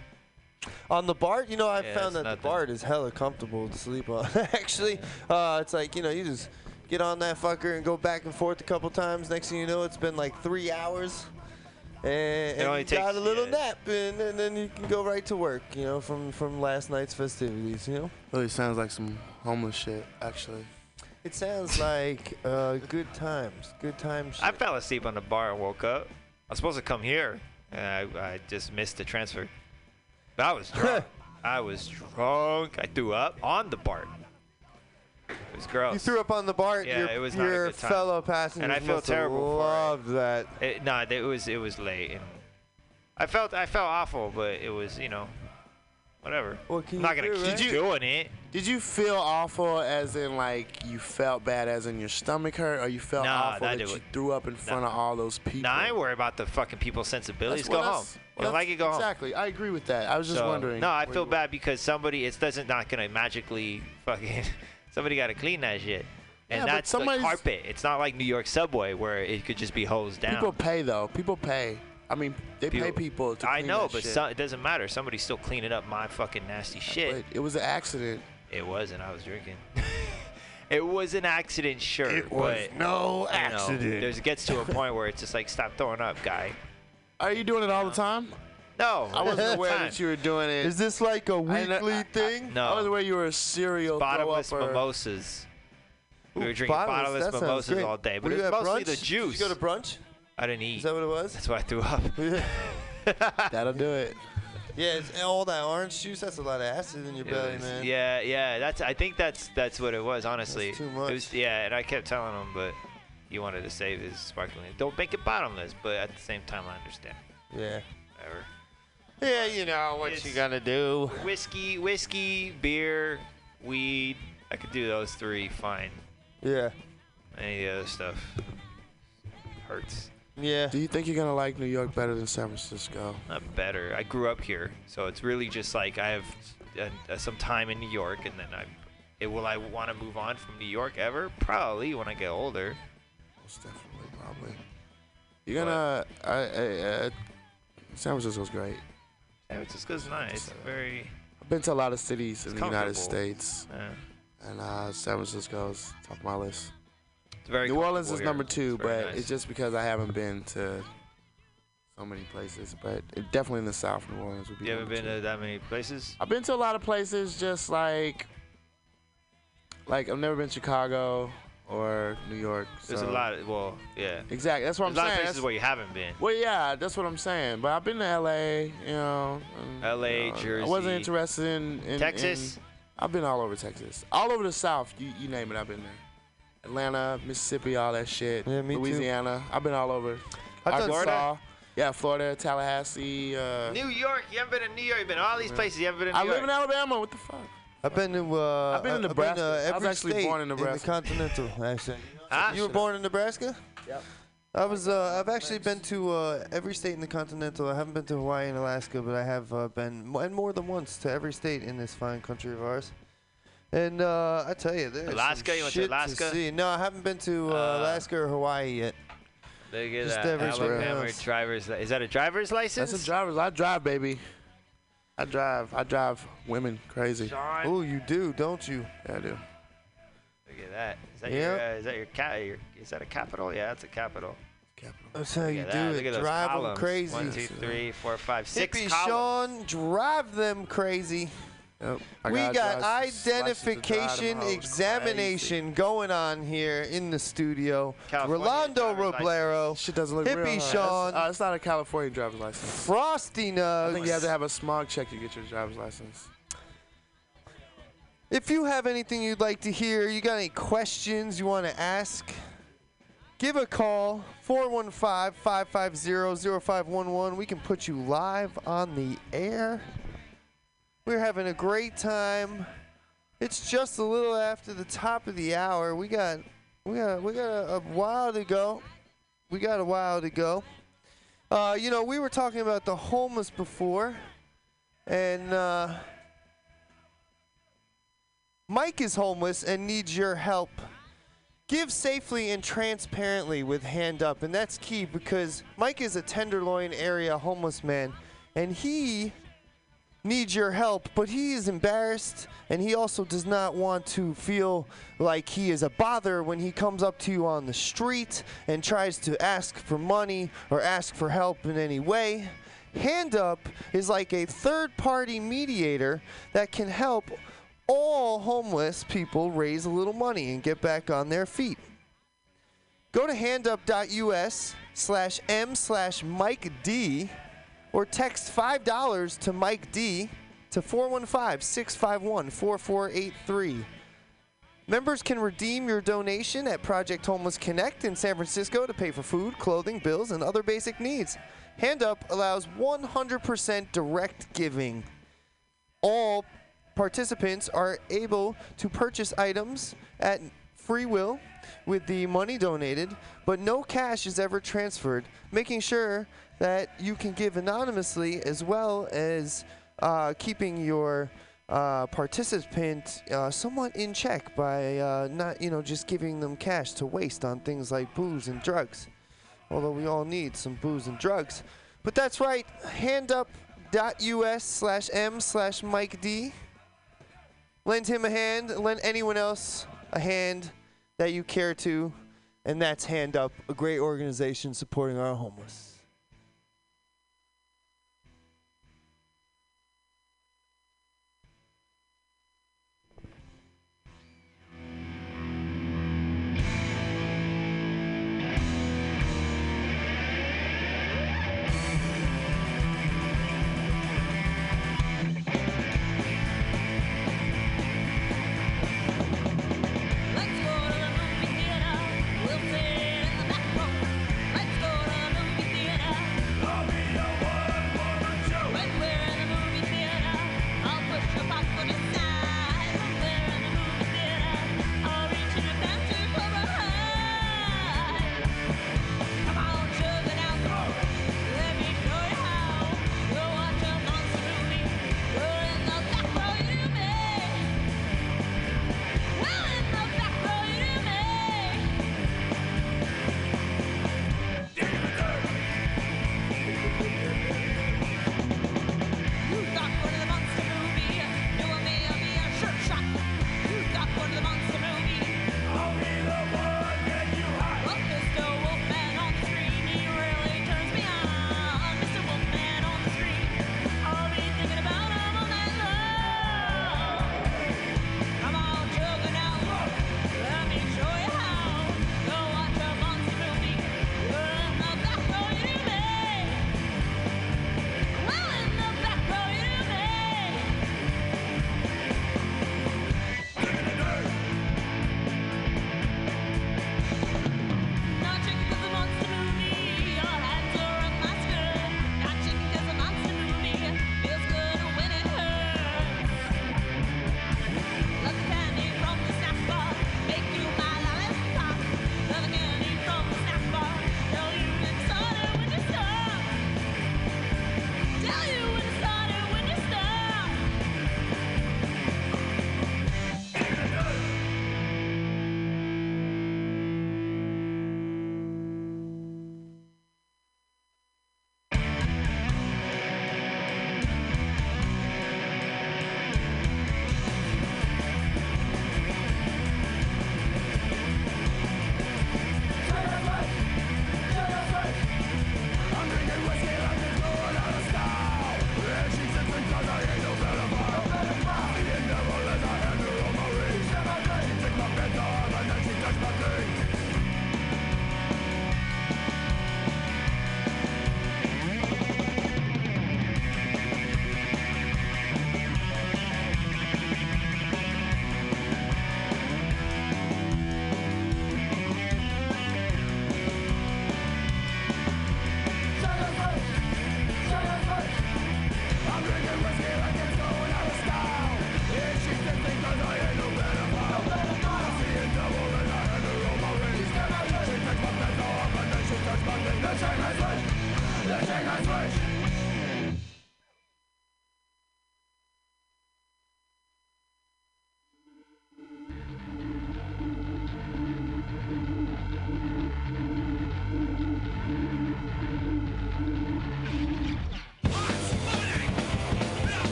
On the BART, you know, I Yeah, found that nothing. the BART is hella comfortable to sleep on. Actually, uh, it's like you know, you just get on that fucker and go back and forth a couple times. Next thing you know, it's been like three hours, and, and only you got takes- a little yeah. nap, and, and then you can go right to work. You know, from from last night's festivities. You know, Really sounds like some homeless shit, actually. it sounds like uh, good times, good times. I fell asleep on the bar and woke up. I was supposed to come here, and I, I just missed the transfer. I was drunk. I was drunk. I threw up on the BART. It was gross. You threw up on the bar. Yeah, your it was not a your good time. fellow passengers and I feel terrible for it. loved that. It, nah, it was it was late, and I felt I felt awful, but it was you know, whatever. What can I'm not gonna do, keep right? Doing it. Did you feel awful as in like you felt bad as in your stomach hurt, or you felt Nah, awful that that, you it. threw up in front of all those people? Nah, I worry about the fucking people's sensibilities. That's Go home. Don't that's- like it, go home. Exactly. I agree with that. I was just So, wondering. No, I feel bad because somebody it doesn't not gonna magically fucking somebody got to clean that shit. And Yeah, that's the carpet. It's not like New York subway where it could just be hosed down. People pay though. People pay. I mean, they pay people to. I clean know, but so, it doesn't matter. Somebody's still cleaning up my fucking nasty shit. But it was an accident. It wasn't. I was drinking. it was an accident, sure. It was but, no you know, accident. there's it gets to a point where it's just like, stop throwing up, guy. Are you doing it all the time? No, I wasn't aware Time. that you were doing it. Is this like a weekly I- I- thing? No. I was aware you were a serial bottomless throw-upper. mimosas. we were drinking bottomless, bottomless, mimosas great. all day, but do it was have, mostly brunch? the Did you go to brunch? I didn't eat. Is that what it was? That's why I threw up. That'll do it. Yeah, it's, all that orange juice. That's a lot of acid in your It belly, was- man. Yeah, yeah. That's. I think that's that's what it was. Honestly, That's too It much. was, yeah, and I kept telling him, but he wanted to save his sparkling. Don't make it bottomless, but at the same time, I understand. Yeah. Whatever. Yeah, you know what It's- you gonna do. Whiskey, whiskey, beer, weed. I could do those three fine. Yeah. Any of the other stuff hurts. Yeah. Do you think you're gonna like New York better than San Francisco? Not better. I grew up here, so it's really just like I have uh, uh, some time in New York, and then I. It, will I want to move on from New York ever? Probably when I get older. Most definitely, probably. You're gonna. I, I, uh, San Francisco's great. San Francisco's nice. Very. I've been to a lot of cities in the United. States, Yeah. and uh, San Francisco's top of my list. It's very. New Orleans is number two, It's but nice. it's just because I haven't been to so many places. But it, definitely in the South, New Orleans would be. You haven't been two. to that many places. I've been to a lot of places, just like, like I've never been to Chicago or New York. There's a lot. Of, well, yeah. Exactly. That's what There's a I'm lot saying. of places That's- where you haven't been. Well, yeah, that's what I'm saying. But I've been to L.A. You know. and, L.A., you know, I wasn't interested in, in Texas? in- I've been all over Texas, all over the South. You, you name it, I've been there. Atlanta, Mississippi, all that shit. Yeah, me too. Louisiana. I've been all over. I've done Arkansas. Yeah, Florida, Tallahassee. Uh, New York. You haven't been to New York. You've been to all these places. You haven't been to New I York. live in Alabama. What the fuck? I've been to. Uh, I've been in I've been Nebraska. to I was actually state born in Nebraska. In the continental. Actually, Huh? you were born in Nebraska. Yep. I was. Uh, I've actually been to uh, every state in the continental. I haven't been to Hawaii and Alaska, but I have uh, been, and more than once, to every state in this fine country of ours. And uh, I tell you, there's Alaska? some You went to shit Alaska? see. No, I haven't been to uh, Uh, Alaska or Hawaii yet. Look at Just that. everywhere Alabama else. driver's. li- Is that a driver's license? That's a driver's. I drive, baby. I drive. I drive women crazy. Oh, you do, don't you? Yeah, I do. Look at that. Is that Yeah. your? Uh, is that your cat? Your, is that a capital? Yeah, that's a capital. That's how Look you at do that. Look it. at those Drive them crazy. One, two, three, four, five, six Hippie columns. Sean, drive them crazy. Yep. We got drive some slices to drive identification examination going on here in the studio. California Rolando Roblero, Shit doesn't look real. Hippie huh? Sean, That's- Uh, it's not a California driver's license. Frosty Nugs. I think you have to have a smog check to get your driver's license. If you have anything you'd like to hear, you got any questions you want to ask, give a call 415-550-0511. We can put you live on the air. We're having a great time. It's just a little after the top of the hour. We got we got we got a, a while to go. We got a while to go. Uh, you know, we were talking about the homeless before, and uh, Mike is homeless and needs your help. Give safely and transparently with Hand Up, and that's key because Mike is a Tenderloin area homeless man, and he needs your help, but he is embarrassed and he also does not want to feel like he is a bother when he comes up to you on the street and tries to ask for money or ask for help in any way. Hand Up is like a third party mediator that can help all homeless people raise a little money and get back on their feet. Go to handup.us slash m slash Mike D or text $5 to Mike D to 415 651 4483. Members can redeem your donation at Project Homeless Connect in San Francisco to pay for food, clothing, bills, and other basic needs. Hand Up allows 100% direct giving. All participants are able to purchase items at free will with the money donated, but no cash is ever transferred, making sure that you can give anonymously as well as uh, keeping your uh, participant uh, somewhat in check by uh, not, you know, just giving them cash to waste on things like booze and drugs. Although we all need some booze and drugs. But that's right, handup.us slash m slash Mike D. Lend him a hand, lend anyone else a hand that you care to, and that's Hand Up, a great organization supporting our homeless.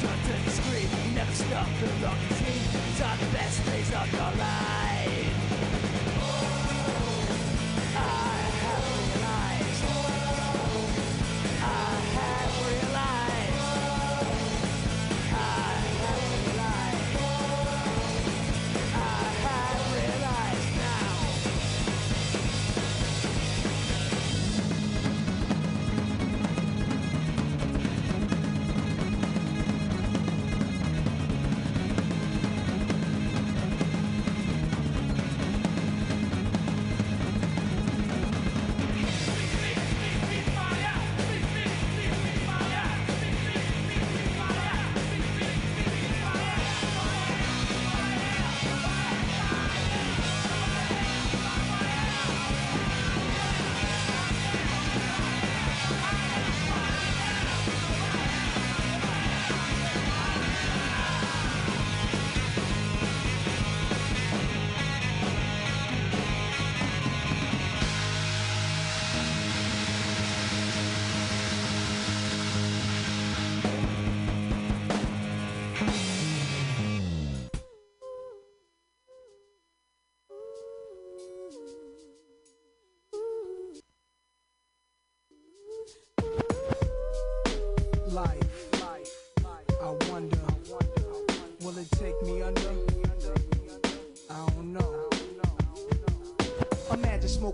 Turn to to. You never stop the rock machine. These are the best days of your life.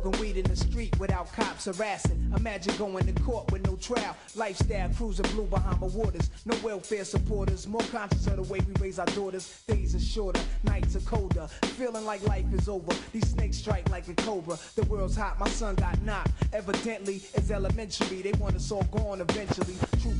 Smoking weed in the street without cops harassing. Imagine going to court with no trial. Lifestyle cruising blue Bahama waters. No welfare supporters. More conscious of the way we raise our daughters. Days are shorter, nights are colder. Feeling like life is over. These snakes strike like a cobra. The world's hot, my son got knocked. Evidently, it's elementary. They want us all gone eventually.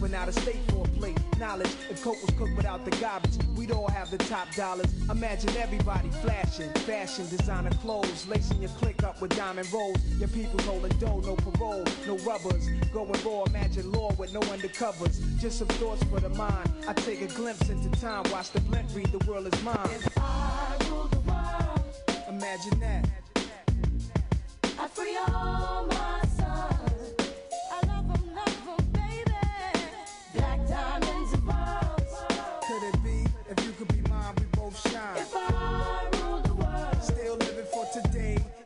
Trooping out of state for a plate. Knowledge, if coke was cooked without the garbage, we'd all have the top dollars. Imagine everybody flashing. Fashion, designer clothes. Lacing your click up with diamond rolls. Your people holding dough, no parole, no rubbers. Going raw, imagine law with no undercovers. Just some thoughts for the mind. I take a glimpse into time. Watch the blimp read, the world is mine. If I rule the world, Imagine that. I free all my shine?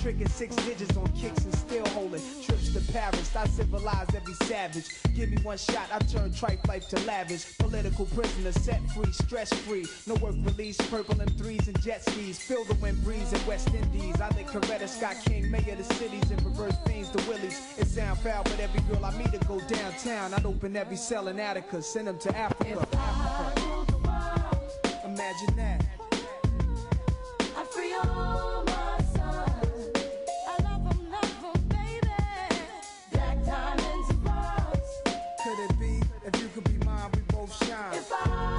Tricking six digits on kicks and still holding. Trips to Paris. I civilized every savage. Give me one shot. I turn tripe life to lavish. Political prisoner set free. Stress free. No work release. Purple M3s and jet skis. Feel the wind breeze in West Indies. I think Coretta Scott King, mayor of the cities, and reverse fiends to Willies. It sound foul, but every girl I meet to go downtown. I'd open every cell in Attica, send them to Africa. Africa. Imagine that. I free all my If I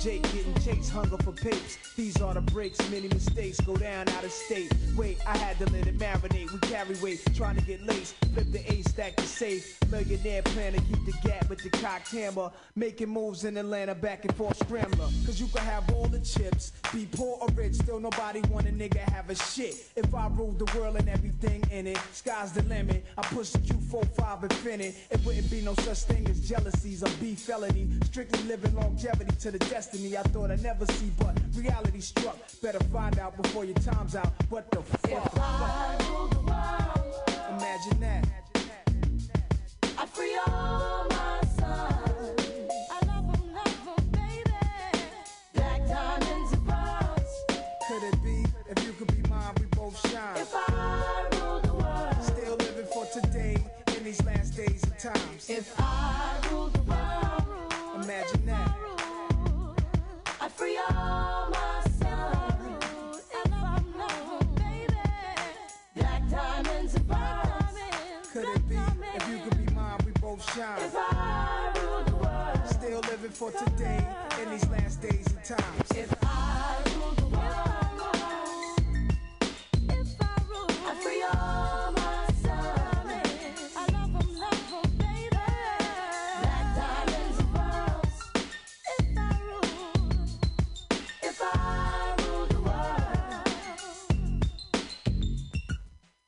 Jake, getting chased, hunger for papes. These are the breaks, many mistakes go down out of state. Wait, I had to let it marinate. We carry weight, trying to get laced. Flip the ace, stack to safe. Millionaire plan to keep the gap with the cocked hammer. Making moves in Atlanta, back and forth scrambler. Cause you can have all the chips, be poor or rich, still nobody want a nigga have a shit. If I ruled the world and everything in it, sky's the limit. I push the Q45 infinite. It wouldn't be no such thing as jealousies or beef felony. Strictly living longevity to the destiny I thought I'd never see, but reality struck. Better find out before your time's out. What the fuck? Imagine that. I free all my sons. I love 'em, love 'em, baby. Black diamonds and pearls. Could it be if you could be mine, we both shine? If I rule the world. Still living Imagine that. I free all shine? If I rule the world. Still living for today in these last days and times. If I rule the world. If I free all my sons. I love 'em, love 'em, baby. Black diamonds and pearls. If I rule, if I rule the world.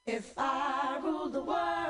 If I rule the world.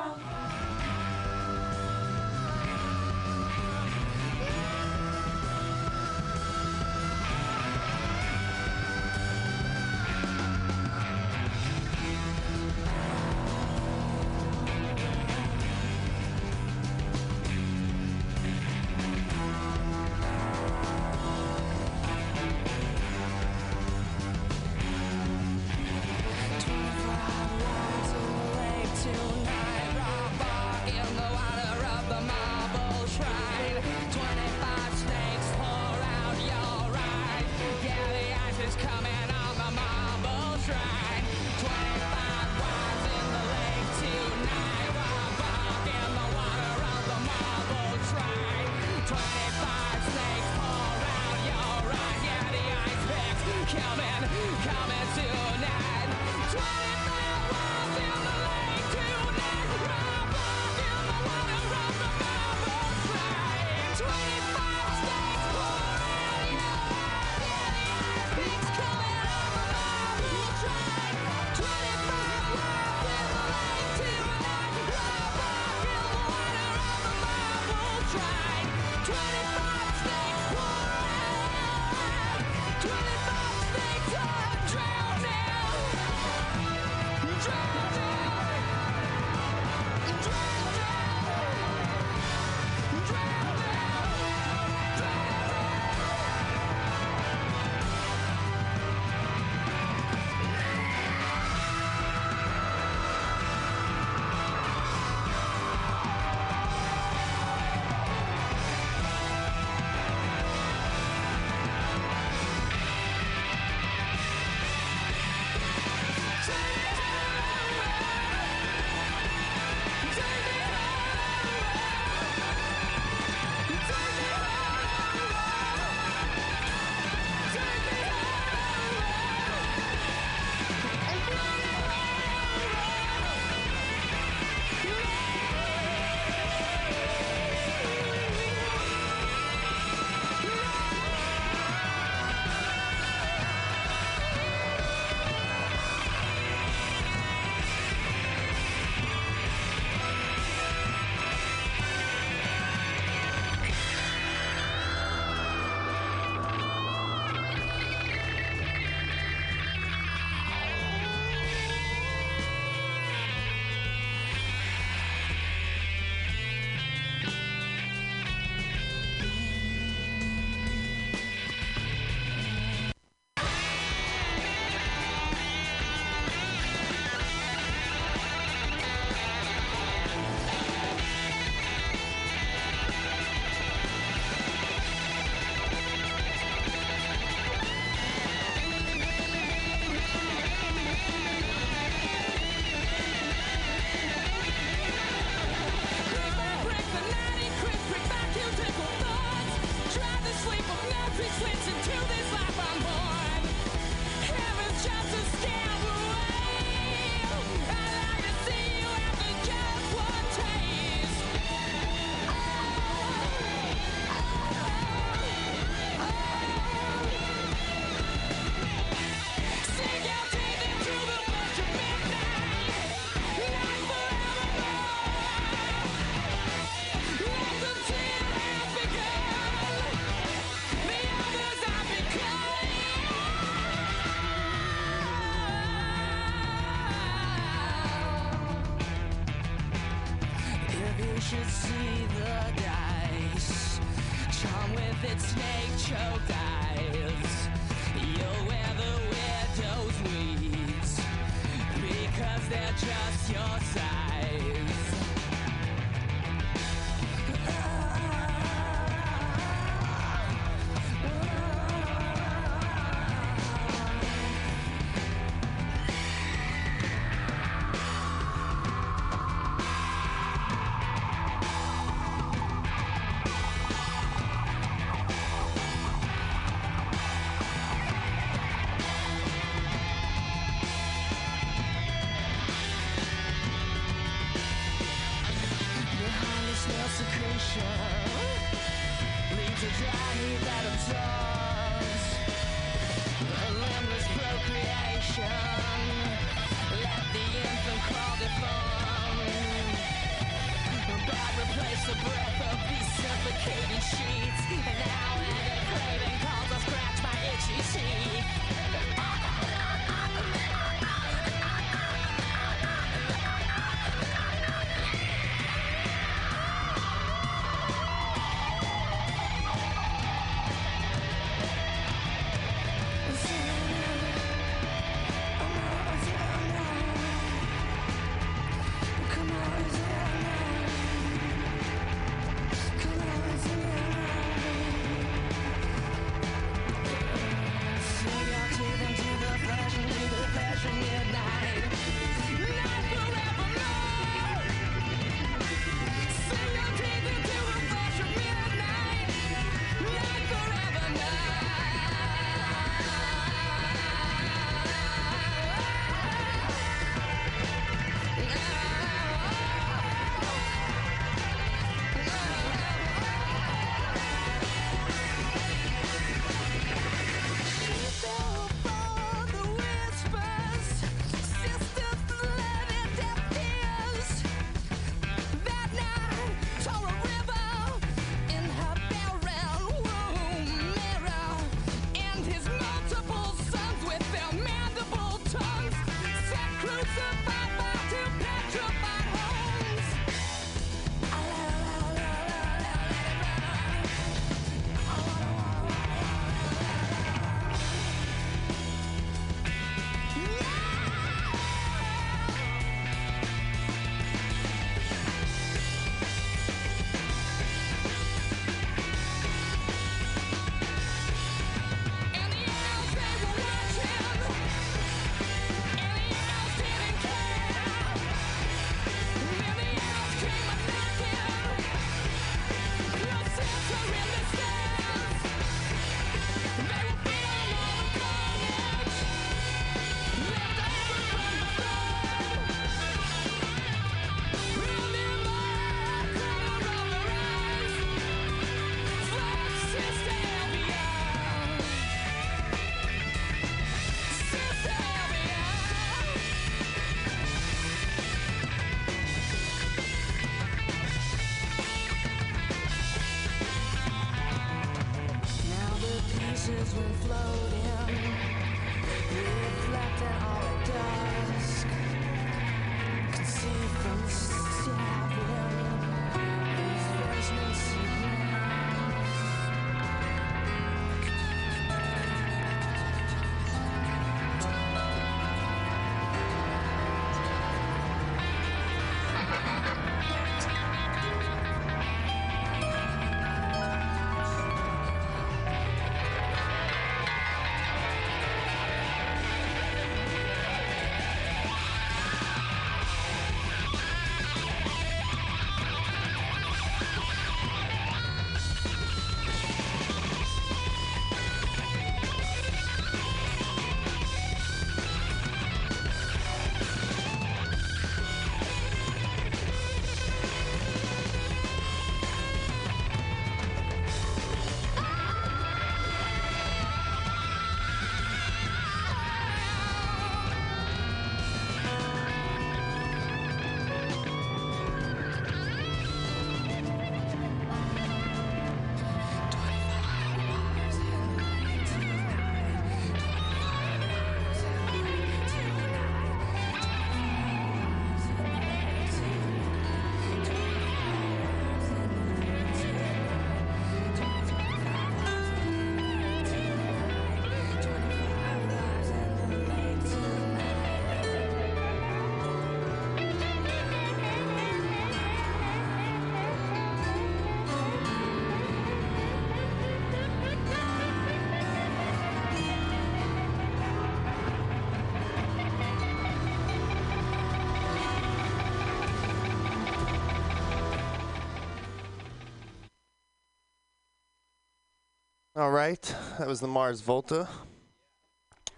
All right, that was the Mars Volta.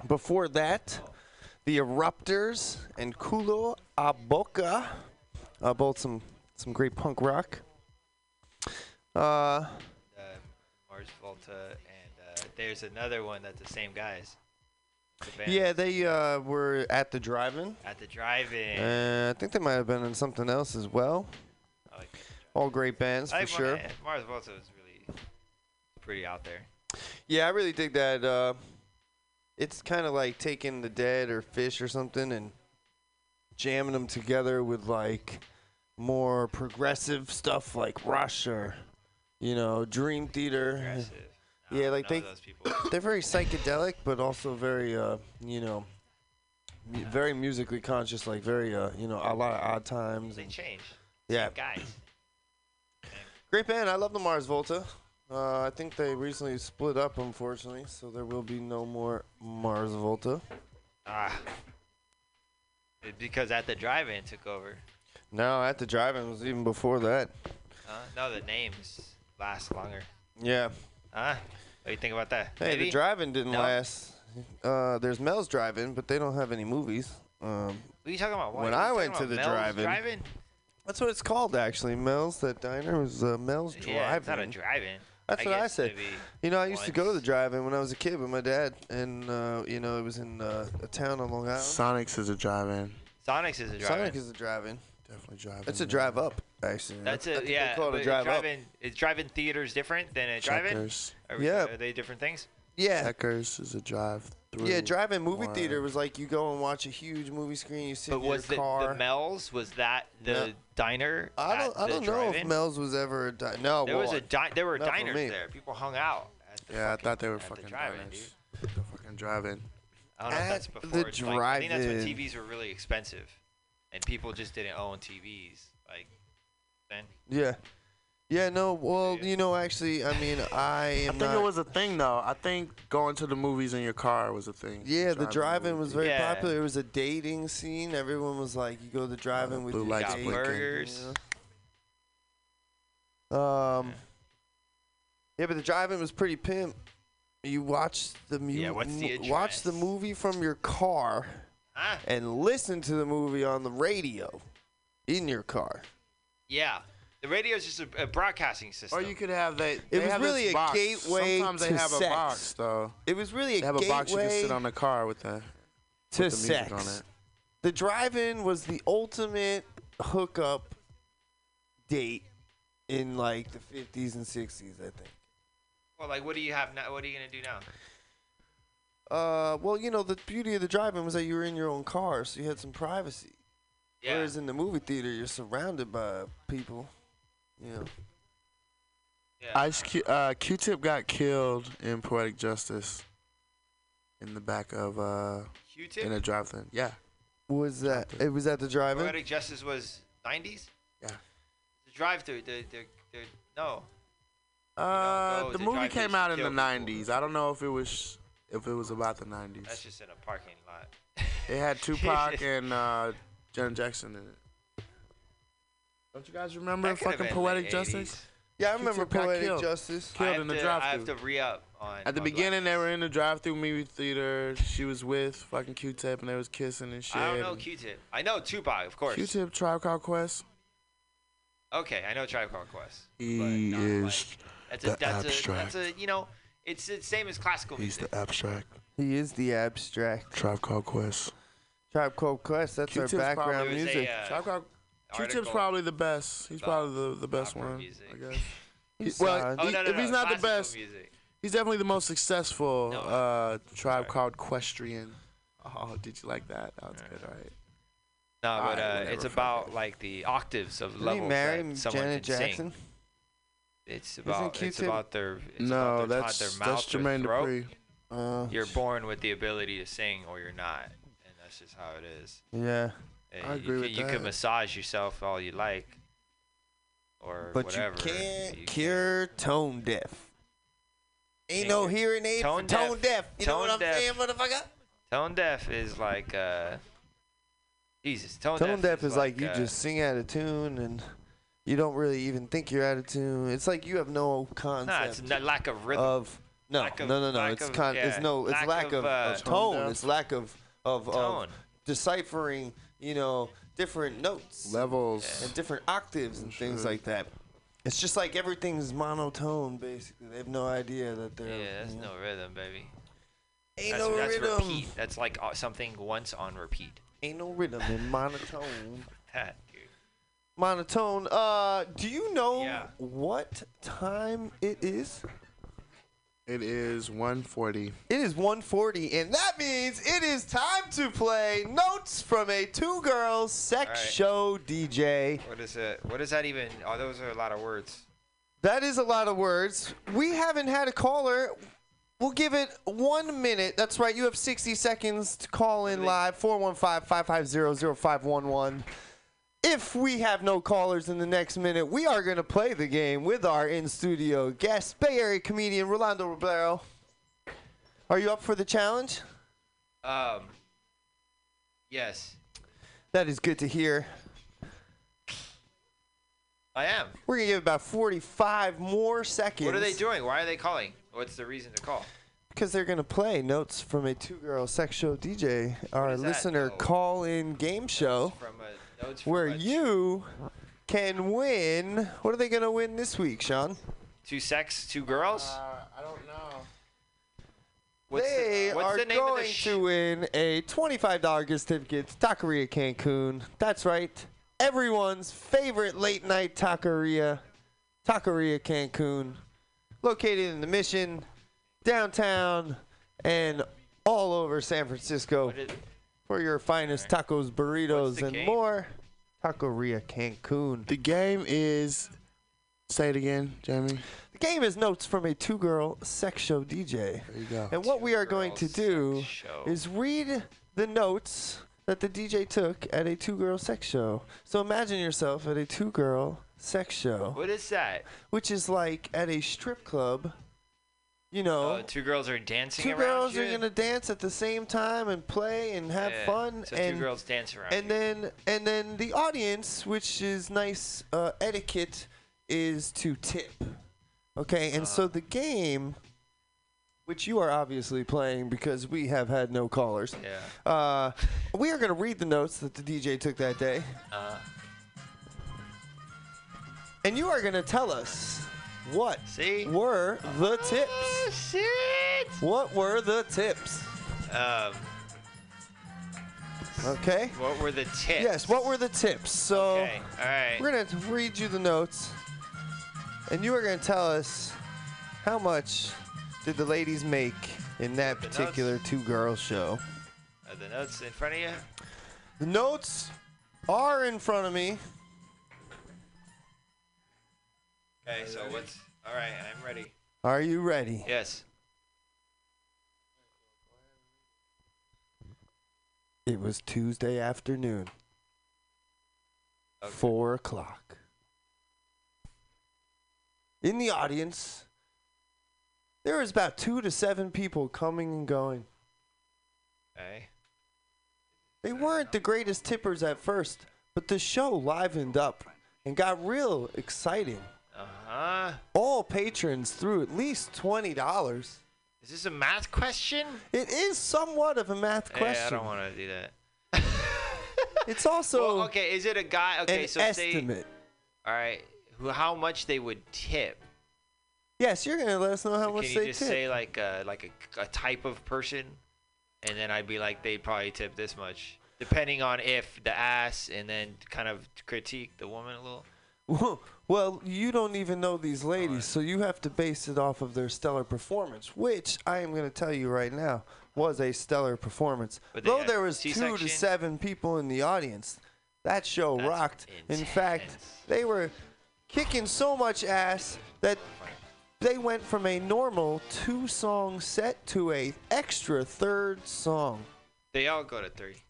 Before that, the Eruptors and Kulo a Boca, uh, both some some great punk rock. Uh, uh, Mars Volta, and uh, there's another one that's the same guys. The yeah, they uh, were at the drive-in. At the drive-in. Uh, I think they might have been in something else as well. Like All great bands I for sure. Mars Volta is really pretty out there. Yeah, I really dig that. Uh, it's kind of like taking the Dead or Phish or something and jamming them together with like more progressive stuff like Rush or you know Dream Theater. Yeah, like they they're very psychedelic, but also very uh, you know mu- very musically conscious, like very uh, you know a lot of odd times. They and- change. Yeah. Guys. Great band. I love the Mars Volta. Uh, I think they recently split up, unfortunately, so there will be no more Mars Volta. Ah. It- because at the drive-in took over. No, at the drive-in was even before that. Huh? No, the names last longer. Yeah. Huh? What do you think about that? Hey, Maybe? the drive-in didn't No? last. Uh, there's Mel's Drive-In, but they don't have any movies. Um, What are you talking about? What? when I went to the drive-in, drive-in? that's what it's called actually. Mel's that diner was uh, Mel's Yeah, Drive-In. it's not a drive-in. That's I what I guess said. You know, I used to go to the drive-in when I was a kid with my dad, and uh, you know, it was in uh, a town on Long Island. Sonics is a drive-in. Sonics is a drive-in. Sonic is a drive-in. Definitely drive-in. It's a drive up, actually. That's I it. think they Yeah, call it a drive up. drive-in. Is drive-in theaters different than a drive-in? Checkers. Are, Yeah. Are they different things? Yeah. Checkers is a drive-through. Yeah, drive-in movie Wow. theater was like you go and watch a huge movie screen. You sit But in was your the, car. the Mel's was that the No. diner? I don't. I the don't know if drive-in? Mel's was ever a di- no. There was a di- there were not for diners me. there. People hung out. At the Yeah, I thought they were at the fucking drive-in, diners. dude. The fucking drive-in. I don't know if that's At before. the it's like- I think that's when drive-in. TVs were really expensive, and people just didn't own TVs. Like then. Yeah. Yeah. No. Well, you know, actually, I mean, I I think not. it was a thing though. I think going to the movies in your car was a thing. yeah, the drive-in was very Yeah. popular. It was a dating scene. Everyone was like, you go to the drive-in with blue your lights date, blinking. burgers. you know? Um. Yeah, but the drive-in was pretty pimp. You watch the mu- Yeah, what's the mo- watch the address? movie from your car Ah. and listen to the movie on the radio in your car. Yeah, the radio is just a, a broadcasting system. Or you could have that. It was have really this a box. gateway Sometimes they to have sex. a box though. It was really a They have a box you can sit on the car with the to with the music sex. on it. The drive-in was the ultimate hookup date in like the 50s and 60s, I think. Well, like, what do you have now? What are you gonna do now? Uh, well, you know, the beauty of the drive-in was that you were in your own car, so you had some privacy. Yeah. Whereas in the movie theater, you're surrounded by people. You know. Ice Q, uh, Q-Tip got killed in Poetic Justice in the back of uh, Q-Tip? in a drive-thru. Yeah. Was that? It was at the drive-in. Poetic Justice was 90s. Yeah. The drive-thru. The the the no. Uh, go the to movie came out in the kill '90s. I don't know if it was if it was about the '90s. That's just in a parking lot. It had Tupac and uh, Janet Jackson in it. Don't you guys remember That could've fucking been Poetic late Justice? Yeah, I remember Q-Tip got Poetic killed. Justice. I Killed have in the to, I drive-through. have to re-up on. At the my beginning, they were in the drive-through movie theater. She was with fucking Q-Tip, and they was kissing and shit. I don't know Q-Tip. I know Tupac, of course. Q-Tip, Tribe Called Quest. Okay, I know Tribe Called Quest. He is That's the a that's abstract. a that's a you know it's the same as classical He's music. the abstract. He is the abstract. Tribe Called Quest. Tribe Called Quest. That's our Q-Tip's background probably- music. uh, Tribe Called Q-Tip's probably the best. He's probably the, the best one, music. I guess. He's, well, Oh, he- no, no, if he's no, not the best, music. he's definitely the most successful No, uh, tribe called Questrian. Oh, did you like that? That was good, right? No, Alright, but uh, it's fuck about like the octaves of Did he levels marry that someone Janet can Jackson? sing. It's about it's Q-Tip- about their it's no, about their, that's their that's mouth, their Jermaine throat. Dupri. Uh, You're born with the ability to sing, or you're not, and that's just how it is. yeah. Uh, I you agree can, with you that. can massage yourself all you like, or But whatever. you can't You cure tone deaf. Ain't no hearing aid Tone for tone deaf. deaf. You know Tone what I'm deaf. saying, motherfucker? Tone deaf is like uh, Jesus. Tone, Tone deaf is like, you uh, just sing out of tune and you don't really even think you're out of tune. It's like you have no concept Nah, it's not lack of rhythm. of no, Lack of- no, no, no. It's of- con- it's no, it's lack lack, of, of, uh, tone. It's lack of of, Tone. of deciphering, you know, different notes Levels. and different octaves and things Sure. like that. It's just like everything's monotone, basically. They have no idea that they're. yeah, that's you know, no rhythm, baby. Ain't that's, no that's rhythm. repeat. That's like uh, something once on repeat. Ain't no rhythm in monotone. That dude. monotone. Uh, do you know Yeah. what time it is? It is 140. It is 1:40, and that means it is time to play notes from a Two Girls sex All right. show DJ. What is it? What is that even? Oh, those are a lot of words. That is a lot of words. We haven't had a caller. We'll give it one minute. That's right. You have 60 seconds to call in live. 415-550-0511. If we have no callers in the next minute, we are going to play the game with our in-studio guest, Bay Area comedian Rolando Roblero. Are you up for the challenge? Um. Yes, That is good to hear. I am. We're going to give about 45 more seconds. What are they doing? Why are they calling? What's the reason to call? Because they're going to play notes from a two girl sex show DJ, our listener call in game show, From a where a you can win. What are they going to win this week, Sean? two sex, two girls. Uh, I don't know. What's the- they what's are the name of the going sh- to win a $25 gift certificate to Taqueria Cancun. That's right. Everyone's favorite late night taqueria, Taqueria Cancun, located in the Mission, downtown, and all over San Francisco. What is- For your finest tacos, burritos, and game? more, Taqueria Cancun. The game is. Say it again, Jamie. The game is notes from a two-girl sex show DJ. There you go. And what we are going to do is read the notes that the DJ took at a two-girl sex show. So imagine yourself at a two-girl sex show, What is that? which is like at a strip club. You know, Oh, two girls are dancing two around girls you? are gonna dance at the same time and play and have Yeah, fun. So and two girls dance around. and you. then and then the audience, which is nice uh, etiquette, is to tip. Okay, and Uh-huh. so the game, which you are obviously playing because we have had no callers. Yeah. Uh, we are going to read the notes that the DJ took that day, Uh, and you are going to tell us what see? were the Oh, tips. shit! What were the tips? Um, Okay. what were the tips? Yes. What were the tips? So. Okay. All right. We're gonna read you the notes, and you are gonna tell us How much did the ladies make in that The particular two girls show? Are the notes in front of you? The notes are in front of me. Okay, so what's. Alright, I'm ready. Are you ready? Yes. It was Tuesday afternoon. Four o'clock. In the audience, there was about two to seven people coming and going. Okay. They weren't the greatest tippers at first, but the show livened up and got real exciting. Uh. All patrons threw at least twenty dollars. Is this a math question? It is somewhat of a math question. Yeah, I don't want to do that. It's also Well, okay, is it a guy? Okay, an so estimate. Say, all right, who? How much they would tip? Yes, you're gonna let us know how much they tip. Can you just tip. say like a, like a, a type of person, and then I'd be like they'd probably tip this much, depending on if the ass, and then kind of critique the woman a little. Well, you don't even know these ladies, so you have to base it off of their stellar performance, which I am going to tell you right now was a stellar performance. But Though there was two C-section? to seven people in the audience, that show rocked. In fact, they were kicking so much ass that they went from a normal two-song set to a extra third song. They all go to three.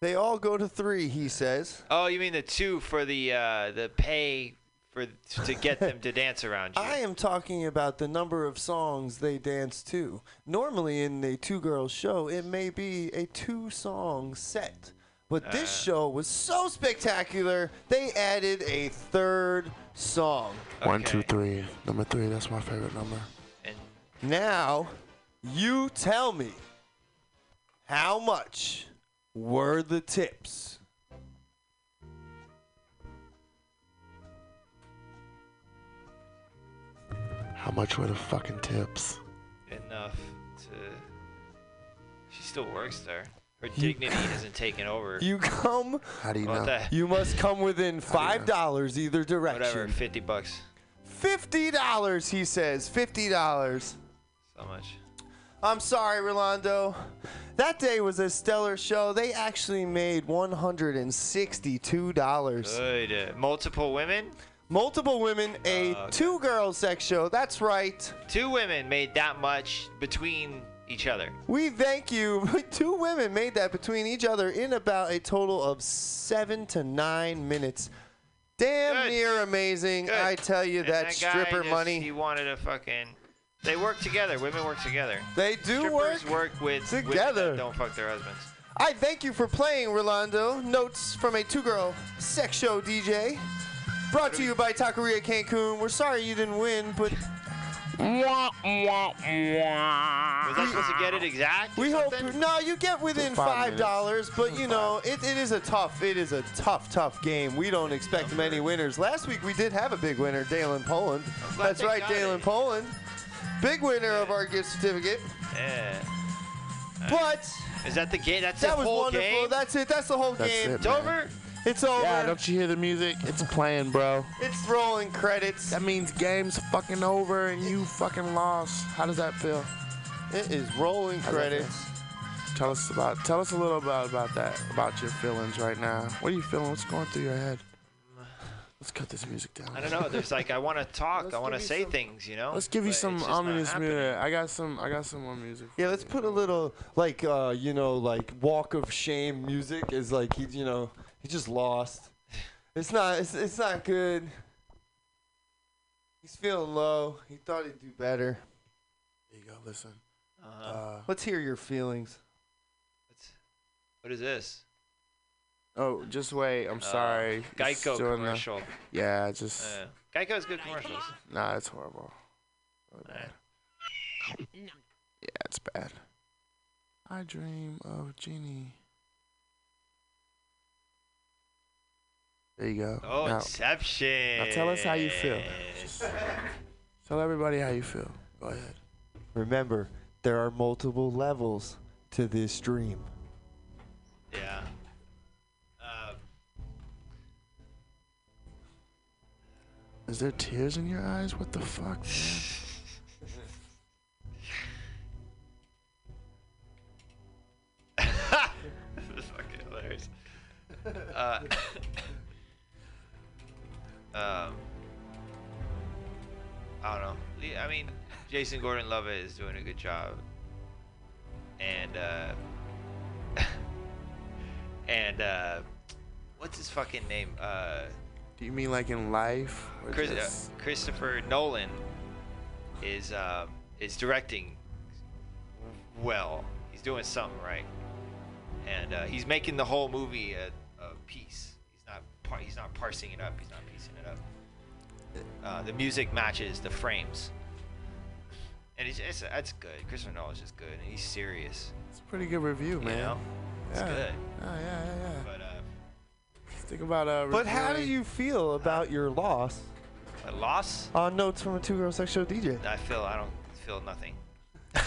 They all go to three, he says. Oh, you mean the two for the uh, the pay for to get them to dance around you? I am talking about the number of songs they dance to. Normally, in a two girls show, it may be a two song set. But this Uh. show was so spectacular, they added a third song. One, two, three. Number three, that's my favorite number. Now, you tell me how much were the tips? How much were the fucking tips? Enough to. She still works there. Her dignity isn't taken over. You come. How do you know? That? You must come within five dollars either direction. Whatever, fifty bucks. Fifty dollars, he says. Fifty dollars. So much. I'm sorry, Rolando. That day was a stellar show. They actually made one hundred and sixty-two dollars. Good. Uh, multiple women. Multiple women, a Uh, okay. two-girl sex show. That's right. Two women made that much between each other. We thank you. Two women made that between each other in about a total of seven to nine minutes. Damn near amazing. I tell you And that, guy stripper just- money. He wanted a fucking. They work together. Women work together. They do Strippers work work with women together. that don't fuck their husbands. I thank you for playing, Rolando. Notes from a two-girl sex show DJ. Brought to you by Taqueria Cancun. We're sorry you didn't win, but Was I supposed to get it exact? or we hope no, you get within Five five dollars. But you know, it, it is a tough, it is a tough, tough game. We don't expect many winners. Last week we did have a big winner, Dalen Poland. That's right, got Dalen. Poland, big winner of our gift certificate. Yeah. But Is that the game? That's that the was whole wonderful. game. That's it. That's the whole That's game. it, it's man. over. It's over. Yeah, don't you hear the music? It's playing, bro. It's rolling credits. That means game's fucking over and you fucking lost. How does that feel? It is rolling How's credits. Tell us about. Tell us a little about about that. About your feelings right now. What are you feeling? What's going through your head? Let's cut this music down. I don't know. There's like I want to talk. I want to say some- things. You know. Let's give you but some it's just not ominous music. I got some. I got some more music. Yeah, let's put a little like uh, you know, like walk of shame music is like he you know, he just lost. It's not it's, it's not good. He's feeling low. He thought he'd do better. There you go. Listen. Uh-huh. Uh, Let's hear your feelings. What's, What is this? Oh, just wait. I'm Uh, sorry. It's Geico doing the- commercial. yeah, just. Uh, Geico's good commercials. Nah, it's horrible. Really bad. Alright. Yeah, it's bad. I dream of Jeannie. There you go. Oh, now, Inception. now tell us how you feel. Just tell everybody how you feel. Go ahead. Remember, there are multiple levels to this dream. Yeah. Is there tears in your eyes? What the fuck, man? this is fucking hilarious. Uh, um, I don't know. I mean, Jason Gordon-Levitt is doing a good job, and uh, and uh, what's his fucking name? Uh, do you mean like in life? Chris, uh, Christopher Nolan is um, is directing well. He's doing something right, and uh, he's making the whole movie a, a piece. He's not par- he's not parsing it up. He's not piecing it up. Uh, the music matches the frames, and it's, it's that's good. Christopher Nolan's just good, and he's serious. It's a pretty good review, man. You know, it's Yeah. good. Oh, yeah, yeah, yeah. But uh, Think about uh. But how do you feel about your loss? a loss. On notes from a two girl sex show DJ. I feel I don't feel nothing.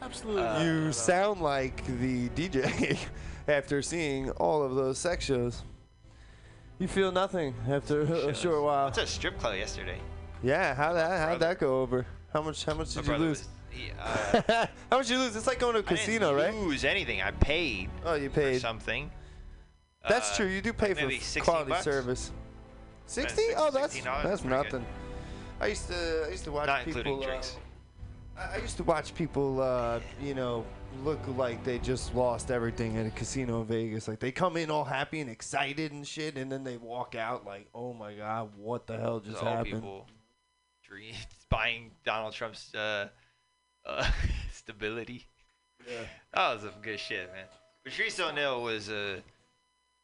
Absolutely. you sound like the DJ after seeing all of those sex shows. You feel nothing after a short while. What's a strip club yesterday? Yeah, how that how'd that go over? How much how much My did you brother lose? was- he, uh, how much you lose? It's like going to a I didn't casino, right? Lose anything? I paid. Oh, you for paid. something. That's Uh, true. You do pay for quality bucks? service. Sixty? Oh, that's $16, that's pretty good. nothing. I used to I used to watch Not people. uh. I used to watch people, uh, you know, look like they just lost everything at a casino in Vegas. Like they come in all happy and excited and shit, and then they walk out like, "Oh my god, what the hell just happened?" people dream, buying Donald Trump's uh, uh, stability. Yeah. That was some good shit, man. Patrice O'Neal was uh,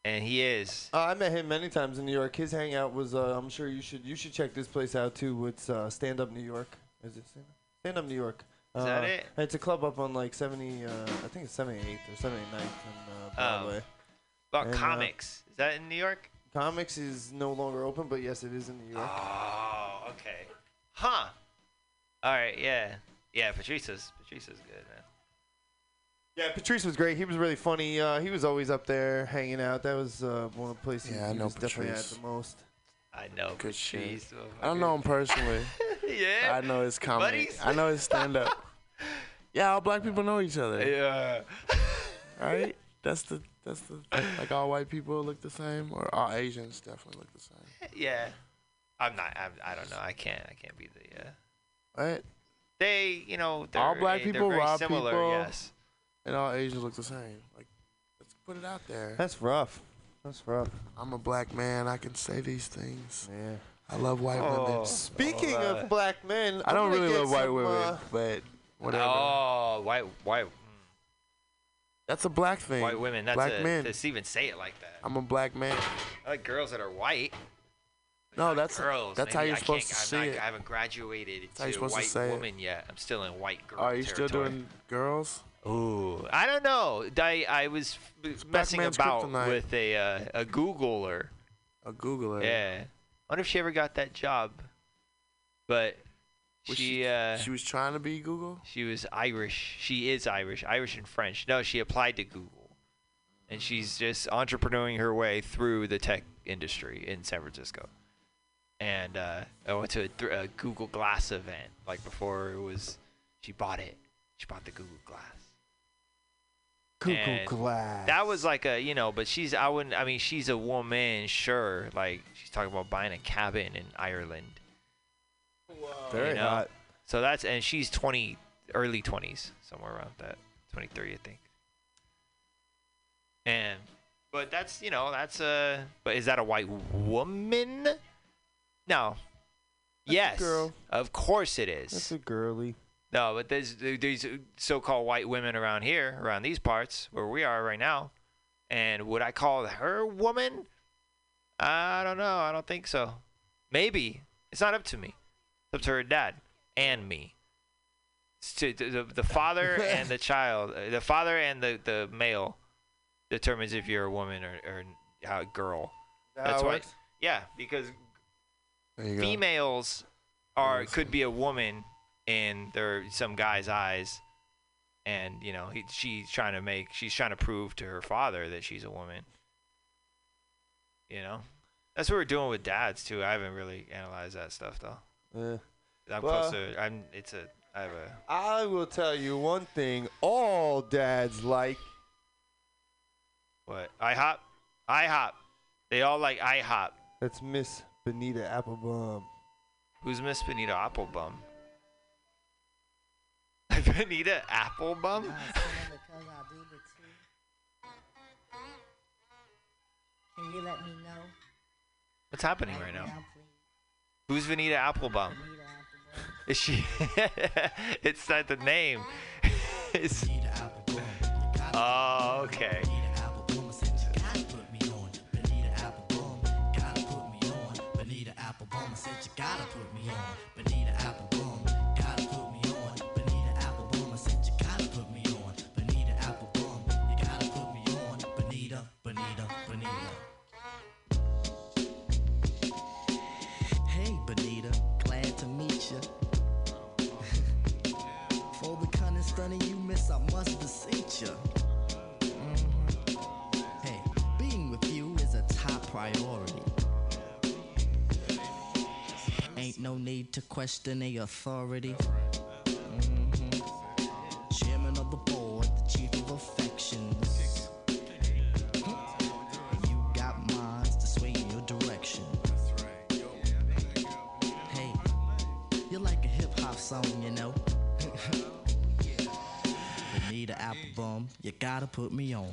and he is. Uh, I met him many times in New York. His hangout was, uh, I'm sure you should you should check this place out too. It's uh, Stand Up New York. Is it Stand Up? Stand Up New York. Is that Uh, it? It's a club up on like 70, uh, I think it's 78th or 79th on uh, Broadway. About And, comics. Is that in New York? Comix is no longer open, but yes, it is in New York. Oh, okay. Huh. All right. Yeah. Yeah. Patrice's Patrice's good, man. Yeah, Patrice was great. He was really funny. Uh, he was always up there hanging out. That was uh, one of the places Yeah, I he know was definitely at the most. I know Good shit. Patrice. I don't know him personally. yeah. I know his comedy. Buddies? I know his stand up. yeah, all black people know each other. Yeah. Right? That's the that's the like all white people look the same or all Asians definitely look the same. Yeah. I'm not. I'm, I don't know. I can't. I can't be the. Uh, Right? They, you know, they're, all black eh, they're people very rob similar, people. Yes. And all Asians look the same. Like let's put it out there. That's rough. That's rough. I'm a black man. I can say these things. Yeah. I love white women. Speaking Oh, uh, of black men, I don't gonna really get love white some, women, uh, but whatever. Oh, white, white, That's a black thing. white women. That's black a, men. To even say it like that. I'm a black man. I like girls that are white. No, that's girls. that's how you're I supposed to can't- see not, it. I haven't graduated you're to supposed to white say it. woman yet. I'm still in white girl. Are you still territory. doing girls? Ooh, I don't know. I I was f- messing about kryptonite. with a uh, a Googler. A Googler. Yeah. I wonder if she ever got that job. But Was she uh She was trying to be Google. she was Irish. She is Irish, Irish and French. No, she applied to Google, and she's just entrepreneuring her way through the tech industry in San Francisco. And uh, I went to a, th- a Google Glass event like before it was. She bought it. She bought the Google Glass. Google And Glass. That was like a you know, but she's I wouldn't. I mean, she's a woman, sure. Like she's talking about buying a cabin in Ireland. Very you know? hot. So that's and she's 20, early 20s, somewhere around that, 23, I think. And but that's you know that's a but is that a white woman? No. a yes. girl. Of course it is. That's a girly. No, but there's these so-called white women around here, around these parts where we are right now, and would I call her woman? I don't know. I don't think so. Maybe it's not up to me. It's up to her dad and me. It's to the, the, the father and the child, uh, the father and the, the male determines if you're a woman or, or a girl. That That's why. works? Yeah, because You go. females are could be a woman in their some guy's eyes and you know he, she's trying to make she's trying to prove to her father that she's a woman you know that's what we're doing with dads too i haven't really analyzed that stuff though Yeah. i'm Well- close to i'm it's a i have a I will tell you one thing all dads like What? IHOP? IHOP. They all like I IHOP. That's Miss Bonita Applebum. Who's Miss Bonita Applebum? Bonita Applebum? Can you let me know? What's happening right now? please? Who's Bonita Applebum? Is she? it's not the name. it's... Oh, okay. Said you gotta put no need to question the authority. Mhm. Chairman of the board, the chief of affections. You got minds to sway in your direction. Hey, you're like a hip hop song, you know. Bonita Applebum, you gotta put me on.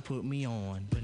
Put me on.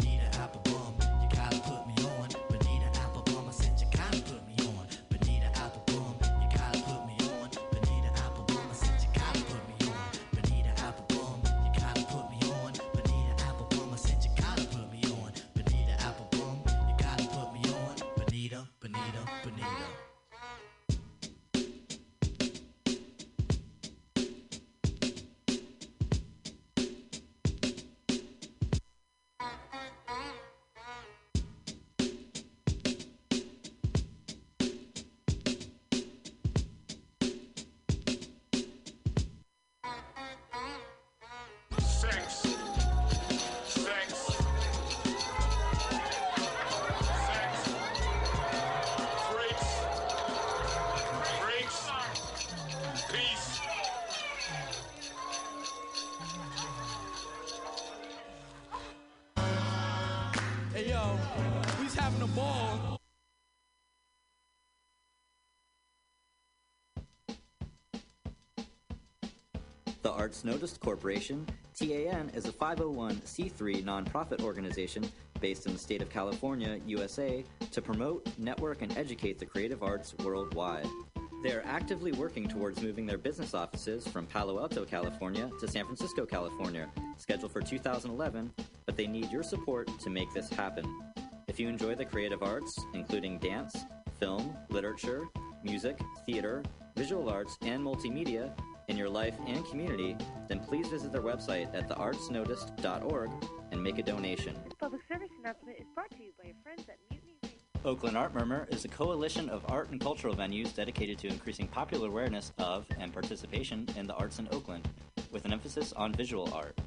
Arts Corporation, TAN, is a 501c3 nonprofit organization based in the state of California, USA, to promote, network, and educate the creative arts worldwide. They are actively working towards moving their business offices from Palo Alto, California to San Francisco, California, scheduled for 2011, but they need your support to make this happen. If you enjoy the creative arts, including dance, film, literature, music, theater, visual arts, and multimedia, in your life and community, then please visit their website at theartsnoticed.org and make a donation. This public service announcement is brought to you by your friends at Mutiny Radio. Oakland Art Murmur is a coalition of art and cultural venues dedicated to increasing popular awareness of and participation in the arts in Oakland, with an emphasis on visual art.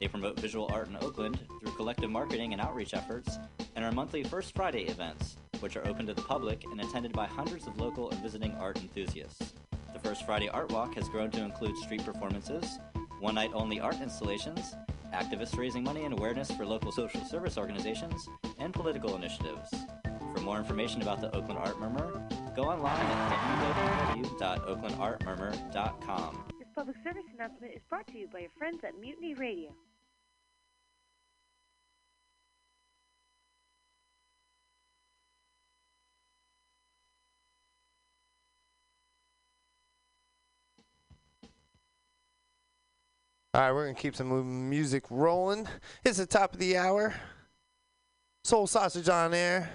They promote visual art in Oakland through collective marketing and outreach efforts and our monthly First Friday events, which are open to the public and attended by hundreds of local and visiting art enthusiasts. The First Friday Art Walk has grown to include street performances, one night only art installations, activists raising money and awareness for local social service organizations, and political initiatives. For more information about the Oakland Art Murmur, go online at www.oaklandartmurmur.com. This public service announcement is brought to you by your friends at Mutiny Radio. All right, we're going to keep some music rolling. It's the top of the hour. Soul Sausage on air.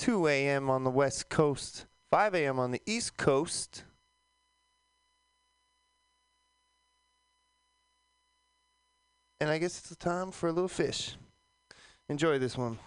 2 a.m. on the West Coast, 5 a.m. on the East Coast. And I guess it's the time for a little fish. Enjoy this one.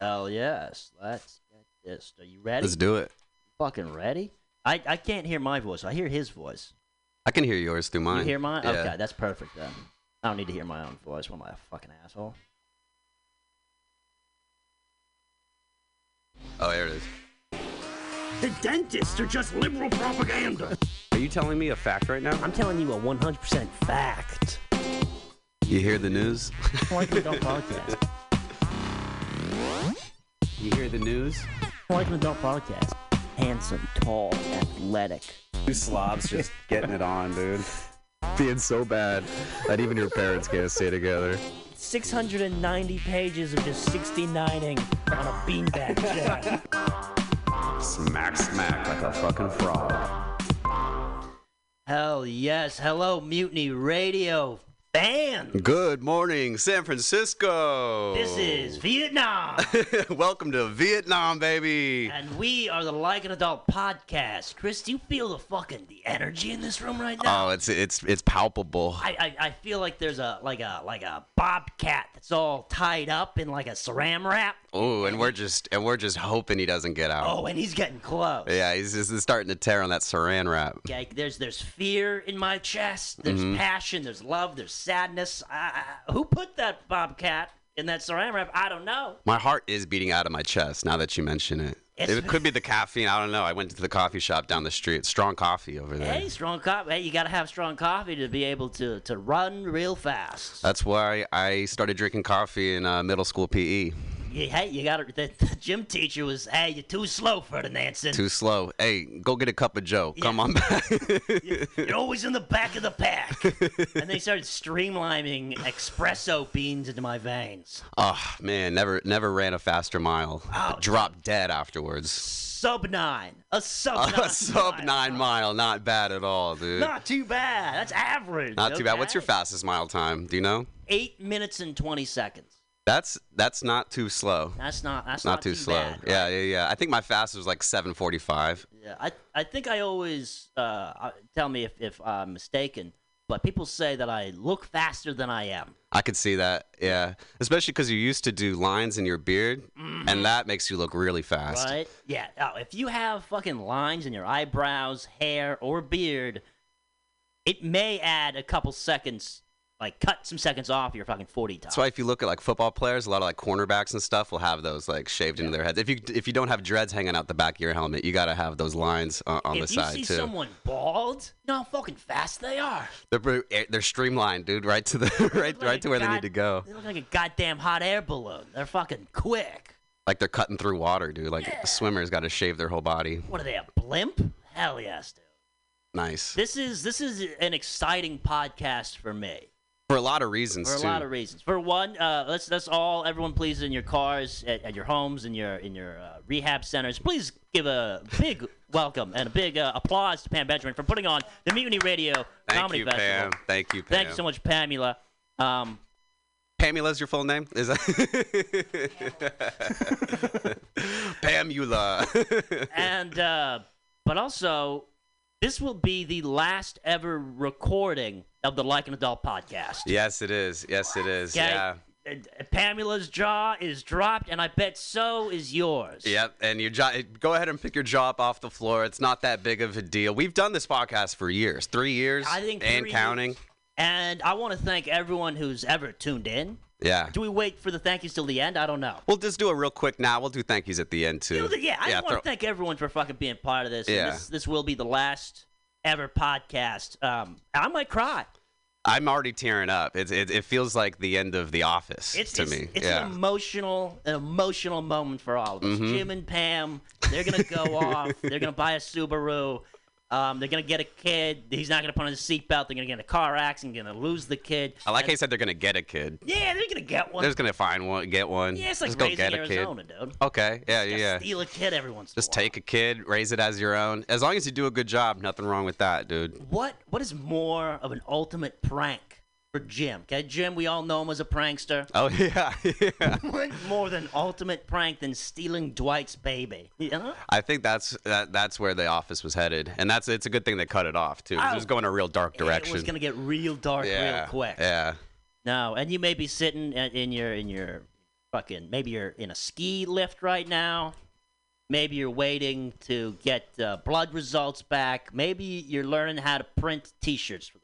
Hell yes. Let's get this. Are you ready? Let's do it. Fucking ready? I, I can't hear my voice. I hear his voice. I can hear yours through mine. You hear mine? Yeah. Okay, that's perfect then. I don't need to hear my own voice. What am I, a fucking asshole? Oh, there it is. The dentists are just liberal propaganda. Are you telling me a fact right now? I'm telling you a 100% fact. You hear the news? Like an adult podcast. You hear the news? Like an adult podcast. Handsome, tall, athletic. Two slobs just getting it on, dude. Being so bad that even your parents can't stay together. 690 pages of just 69ing on a beanbag chair. Smack, smack like a fucking frog. Hell yes. Hello, Mutiny Radio fan. Good morning, San Francisco. This is Vietnam. Welcome to Vietnam, baby. and we are the Like an Adult podcast. Chris, do you feel the fucking the energy in this room right now? Oh, it's it's it's palpable. I, I, I feel like there's a like a like a bobcat that's all tied up in like a saran wrap. Oh, and we're just and we're just hoping he doesn't get out. Oh, and he's getting close. Yeah, he's just starting to tear on that saran wrap. Okay, there's there's fear in my chest. There's Mhm. passion. There's love. There's sadness. I, I, who put that bobcat in that saran wrap? I don't know. My heart is beating out of my chest now that you mention it. It's- it could be the caffeine. I don't know. I went to the coffee shop down the street. Strong coffee over there. Hey, strong coffee. Hey, you got to have strong coffee to be able to to run real fast. That's why I started drinking coffee in uh, middle school PE. Hey, you got to. The, the gym teacher was, hey, you're too slow, for the Ferdinand. Too slow. Hey, go get a cup of Joe. Come on back. You're always in the back of the pack. and they started streamlining espresso beans into my veins. oh man, never never ran a faster mile. Oh. Dropped dead afterwards. Sub nine. A sub nine. A sub nine mile, not bad at all, dude. Not too bad. That's average. Not too bad. What's your fastest mile time? Do you know? Eight minutes and 20 seconds. That's that's not too slow. That's not. That's not, not, too, slow. bad. Yeah, yeah, yeah. I think my fastest was like 7:45. Yeah, I I think I always uh uh, tell me if if I'm mistaken, but people say that I look faster than I am. I could see that. Yeah, especially because you used to do lines in your beard, and that makes you look really fast. Mm-hmm. Right? Yeah. Oh, if you have fucking lines in your eyebrows, hair, or beard, it may add a couple seconds, like cut some seconds off your fucking 40 time. That's why if you look at like football players, a lot of like cornerbacks and stuff will have those like shaved into their heads. If you if you don't have dreads hanging out the back of your helmet, you gotta have those lines uh, on if the you side see too. someone bald, you know how fucking fast they are. They're eh, they're streamlined, dude, right to the right right to where they need to go. They look like a goddamn hot air balloon. They're fucking quick. Like they're cutting through water, dude. Like the swimmers got to shave their whole body. What are they, a blimp? Hell yes, dude. Nice This is this is an exciting podcast for me. For a lot of reasons For a too. lot of reasons. For one, uh, let's let's all everyone please in your cars, at, at your homes, in your in your uh, rehab centers, please give a big welcome and a big uh, applause to Pam Benjamin for putting on the Mutiny Radio Thank Comedy you, Festival. Pam. Thank you, Pam. Thank you so much, Pamela. Um, Pamela's your full name? Is that Pamula? and uh, but also, this will be the last ever recording of the Like an Adult podcast. yes, it is. Yes, it is. Okay? Yeah. Pamela's jaw is dropped, and I bet so is yours. Yep, and your jaw. Go ahead and pick your jaw up off the floor. It's not that big of a deal. We've done this podcast for years, three years, I think and counting. years. And I want to thank everyone who's ever tuned in. Yeah. Do we wait for the thank yous till the end? I don't know. We'll just do it real quick now. We'll do thank yous at the end too. Yeah, I want throw- to thank everyone for fucking being part of this. Yeah. This, this will be the last ever podcast. Um, I might cry. I'm already tearing up. It, it, it feels like the end of The Office It's, to it's, me. it's yeah. an emotional, an emotional moment for all of us. Mhm. Jim and Pam, they're gonna go off. They're gonna buy a Subaru. Um, they're gonna get a kid. He's not gonna put on his seatbelt. They're gonna get in a car accident. Gonna lose the kid. I like how you said they're gonna get a kid. Yeah, they're gonna get one. They're just gonna find one, get one. Yeah, it's like just go raising get a Arizona, kid. dude. Okay, yeah, yeah, yeah. Steal a kid every once. Just take a kid, raise it as your own. As long as you do a good job, nothing wrong with that, dude. What What is more of an ultimate prank for Jim? Okay, Jim, we all know him as a prankster. Oh yeah, yeah. What more than ultimate prank than stealing Dwight's baby? You know? I think that's that, that's where the office was headed, and that's it's a good thing they cut it off too. Oh. It was going a real dark direction. It was gonna get real dark yeah, real quick. Yeah. No, and you may be sitting in in your in your fucking maybe you're in a ski lift right now. Maybe you're waiting to get uh, blood results back. Maybe you're learning how to print T-shirts for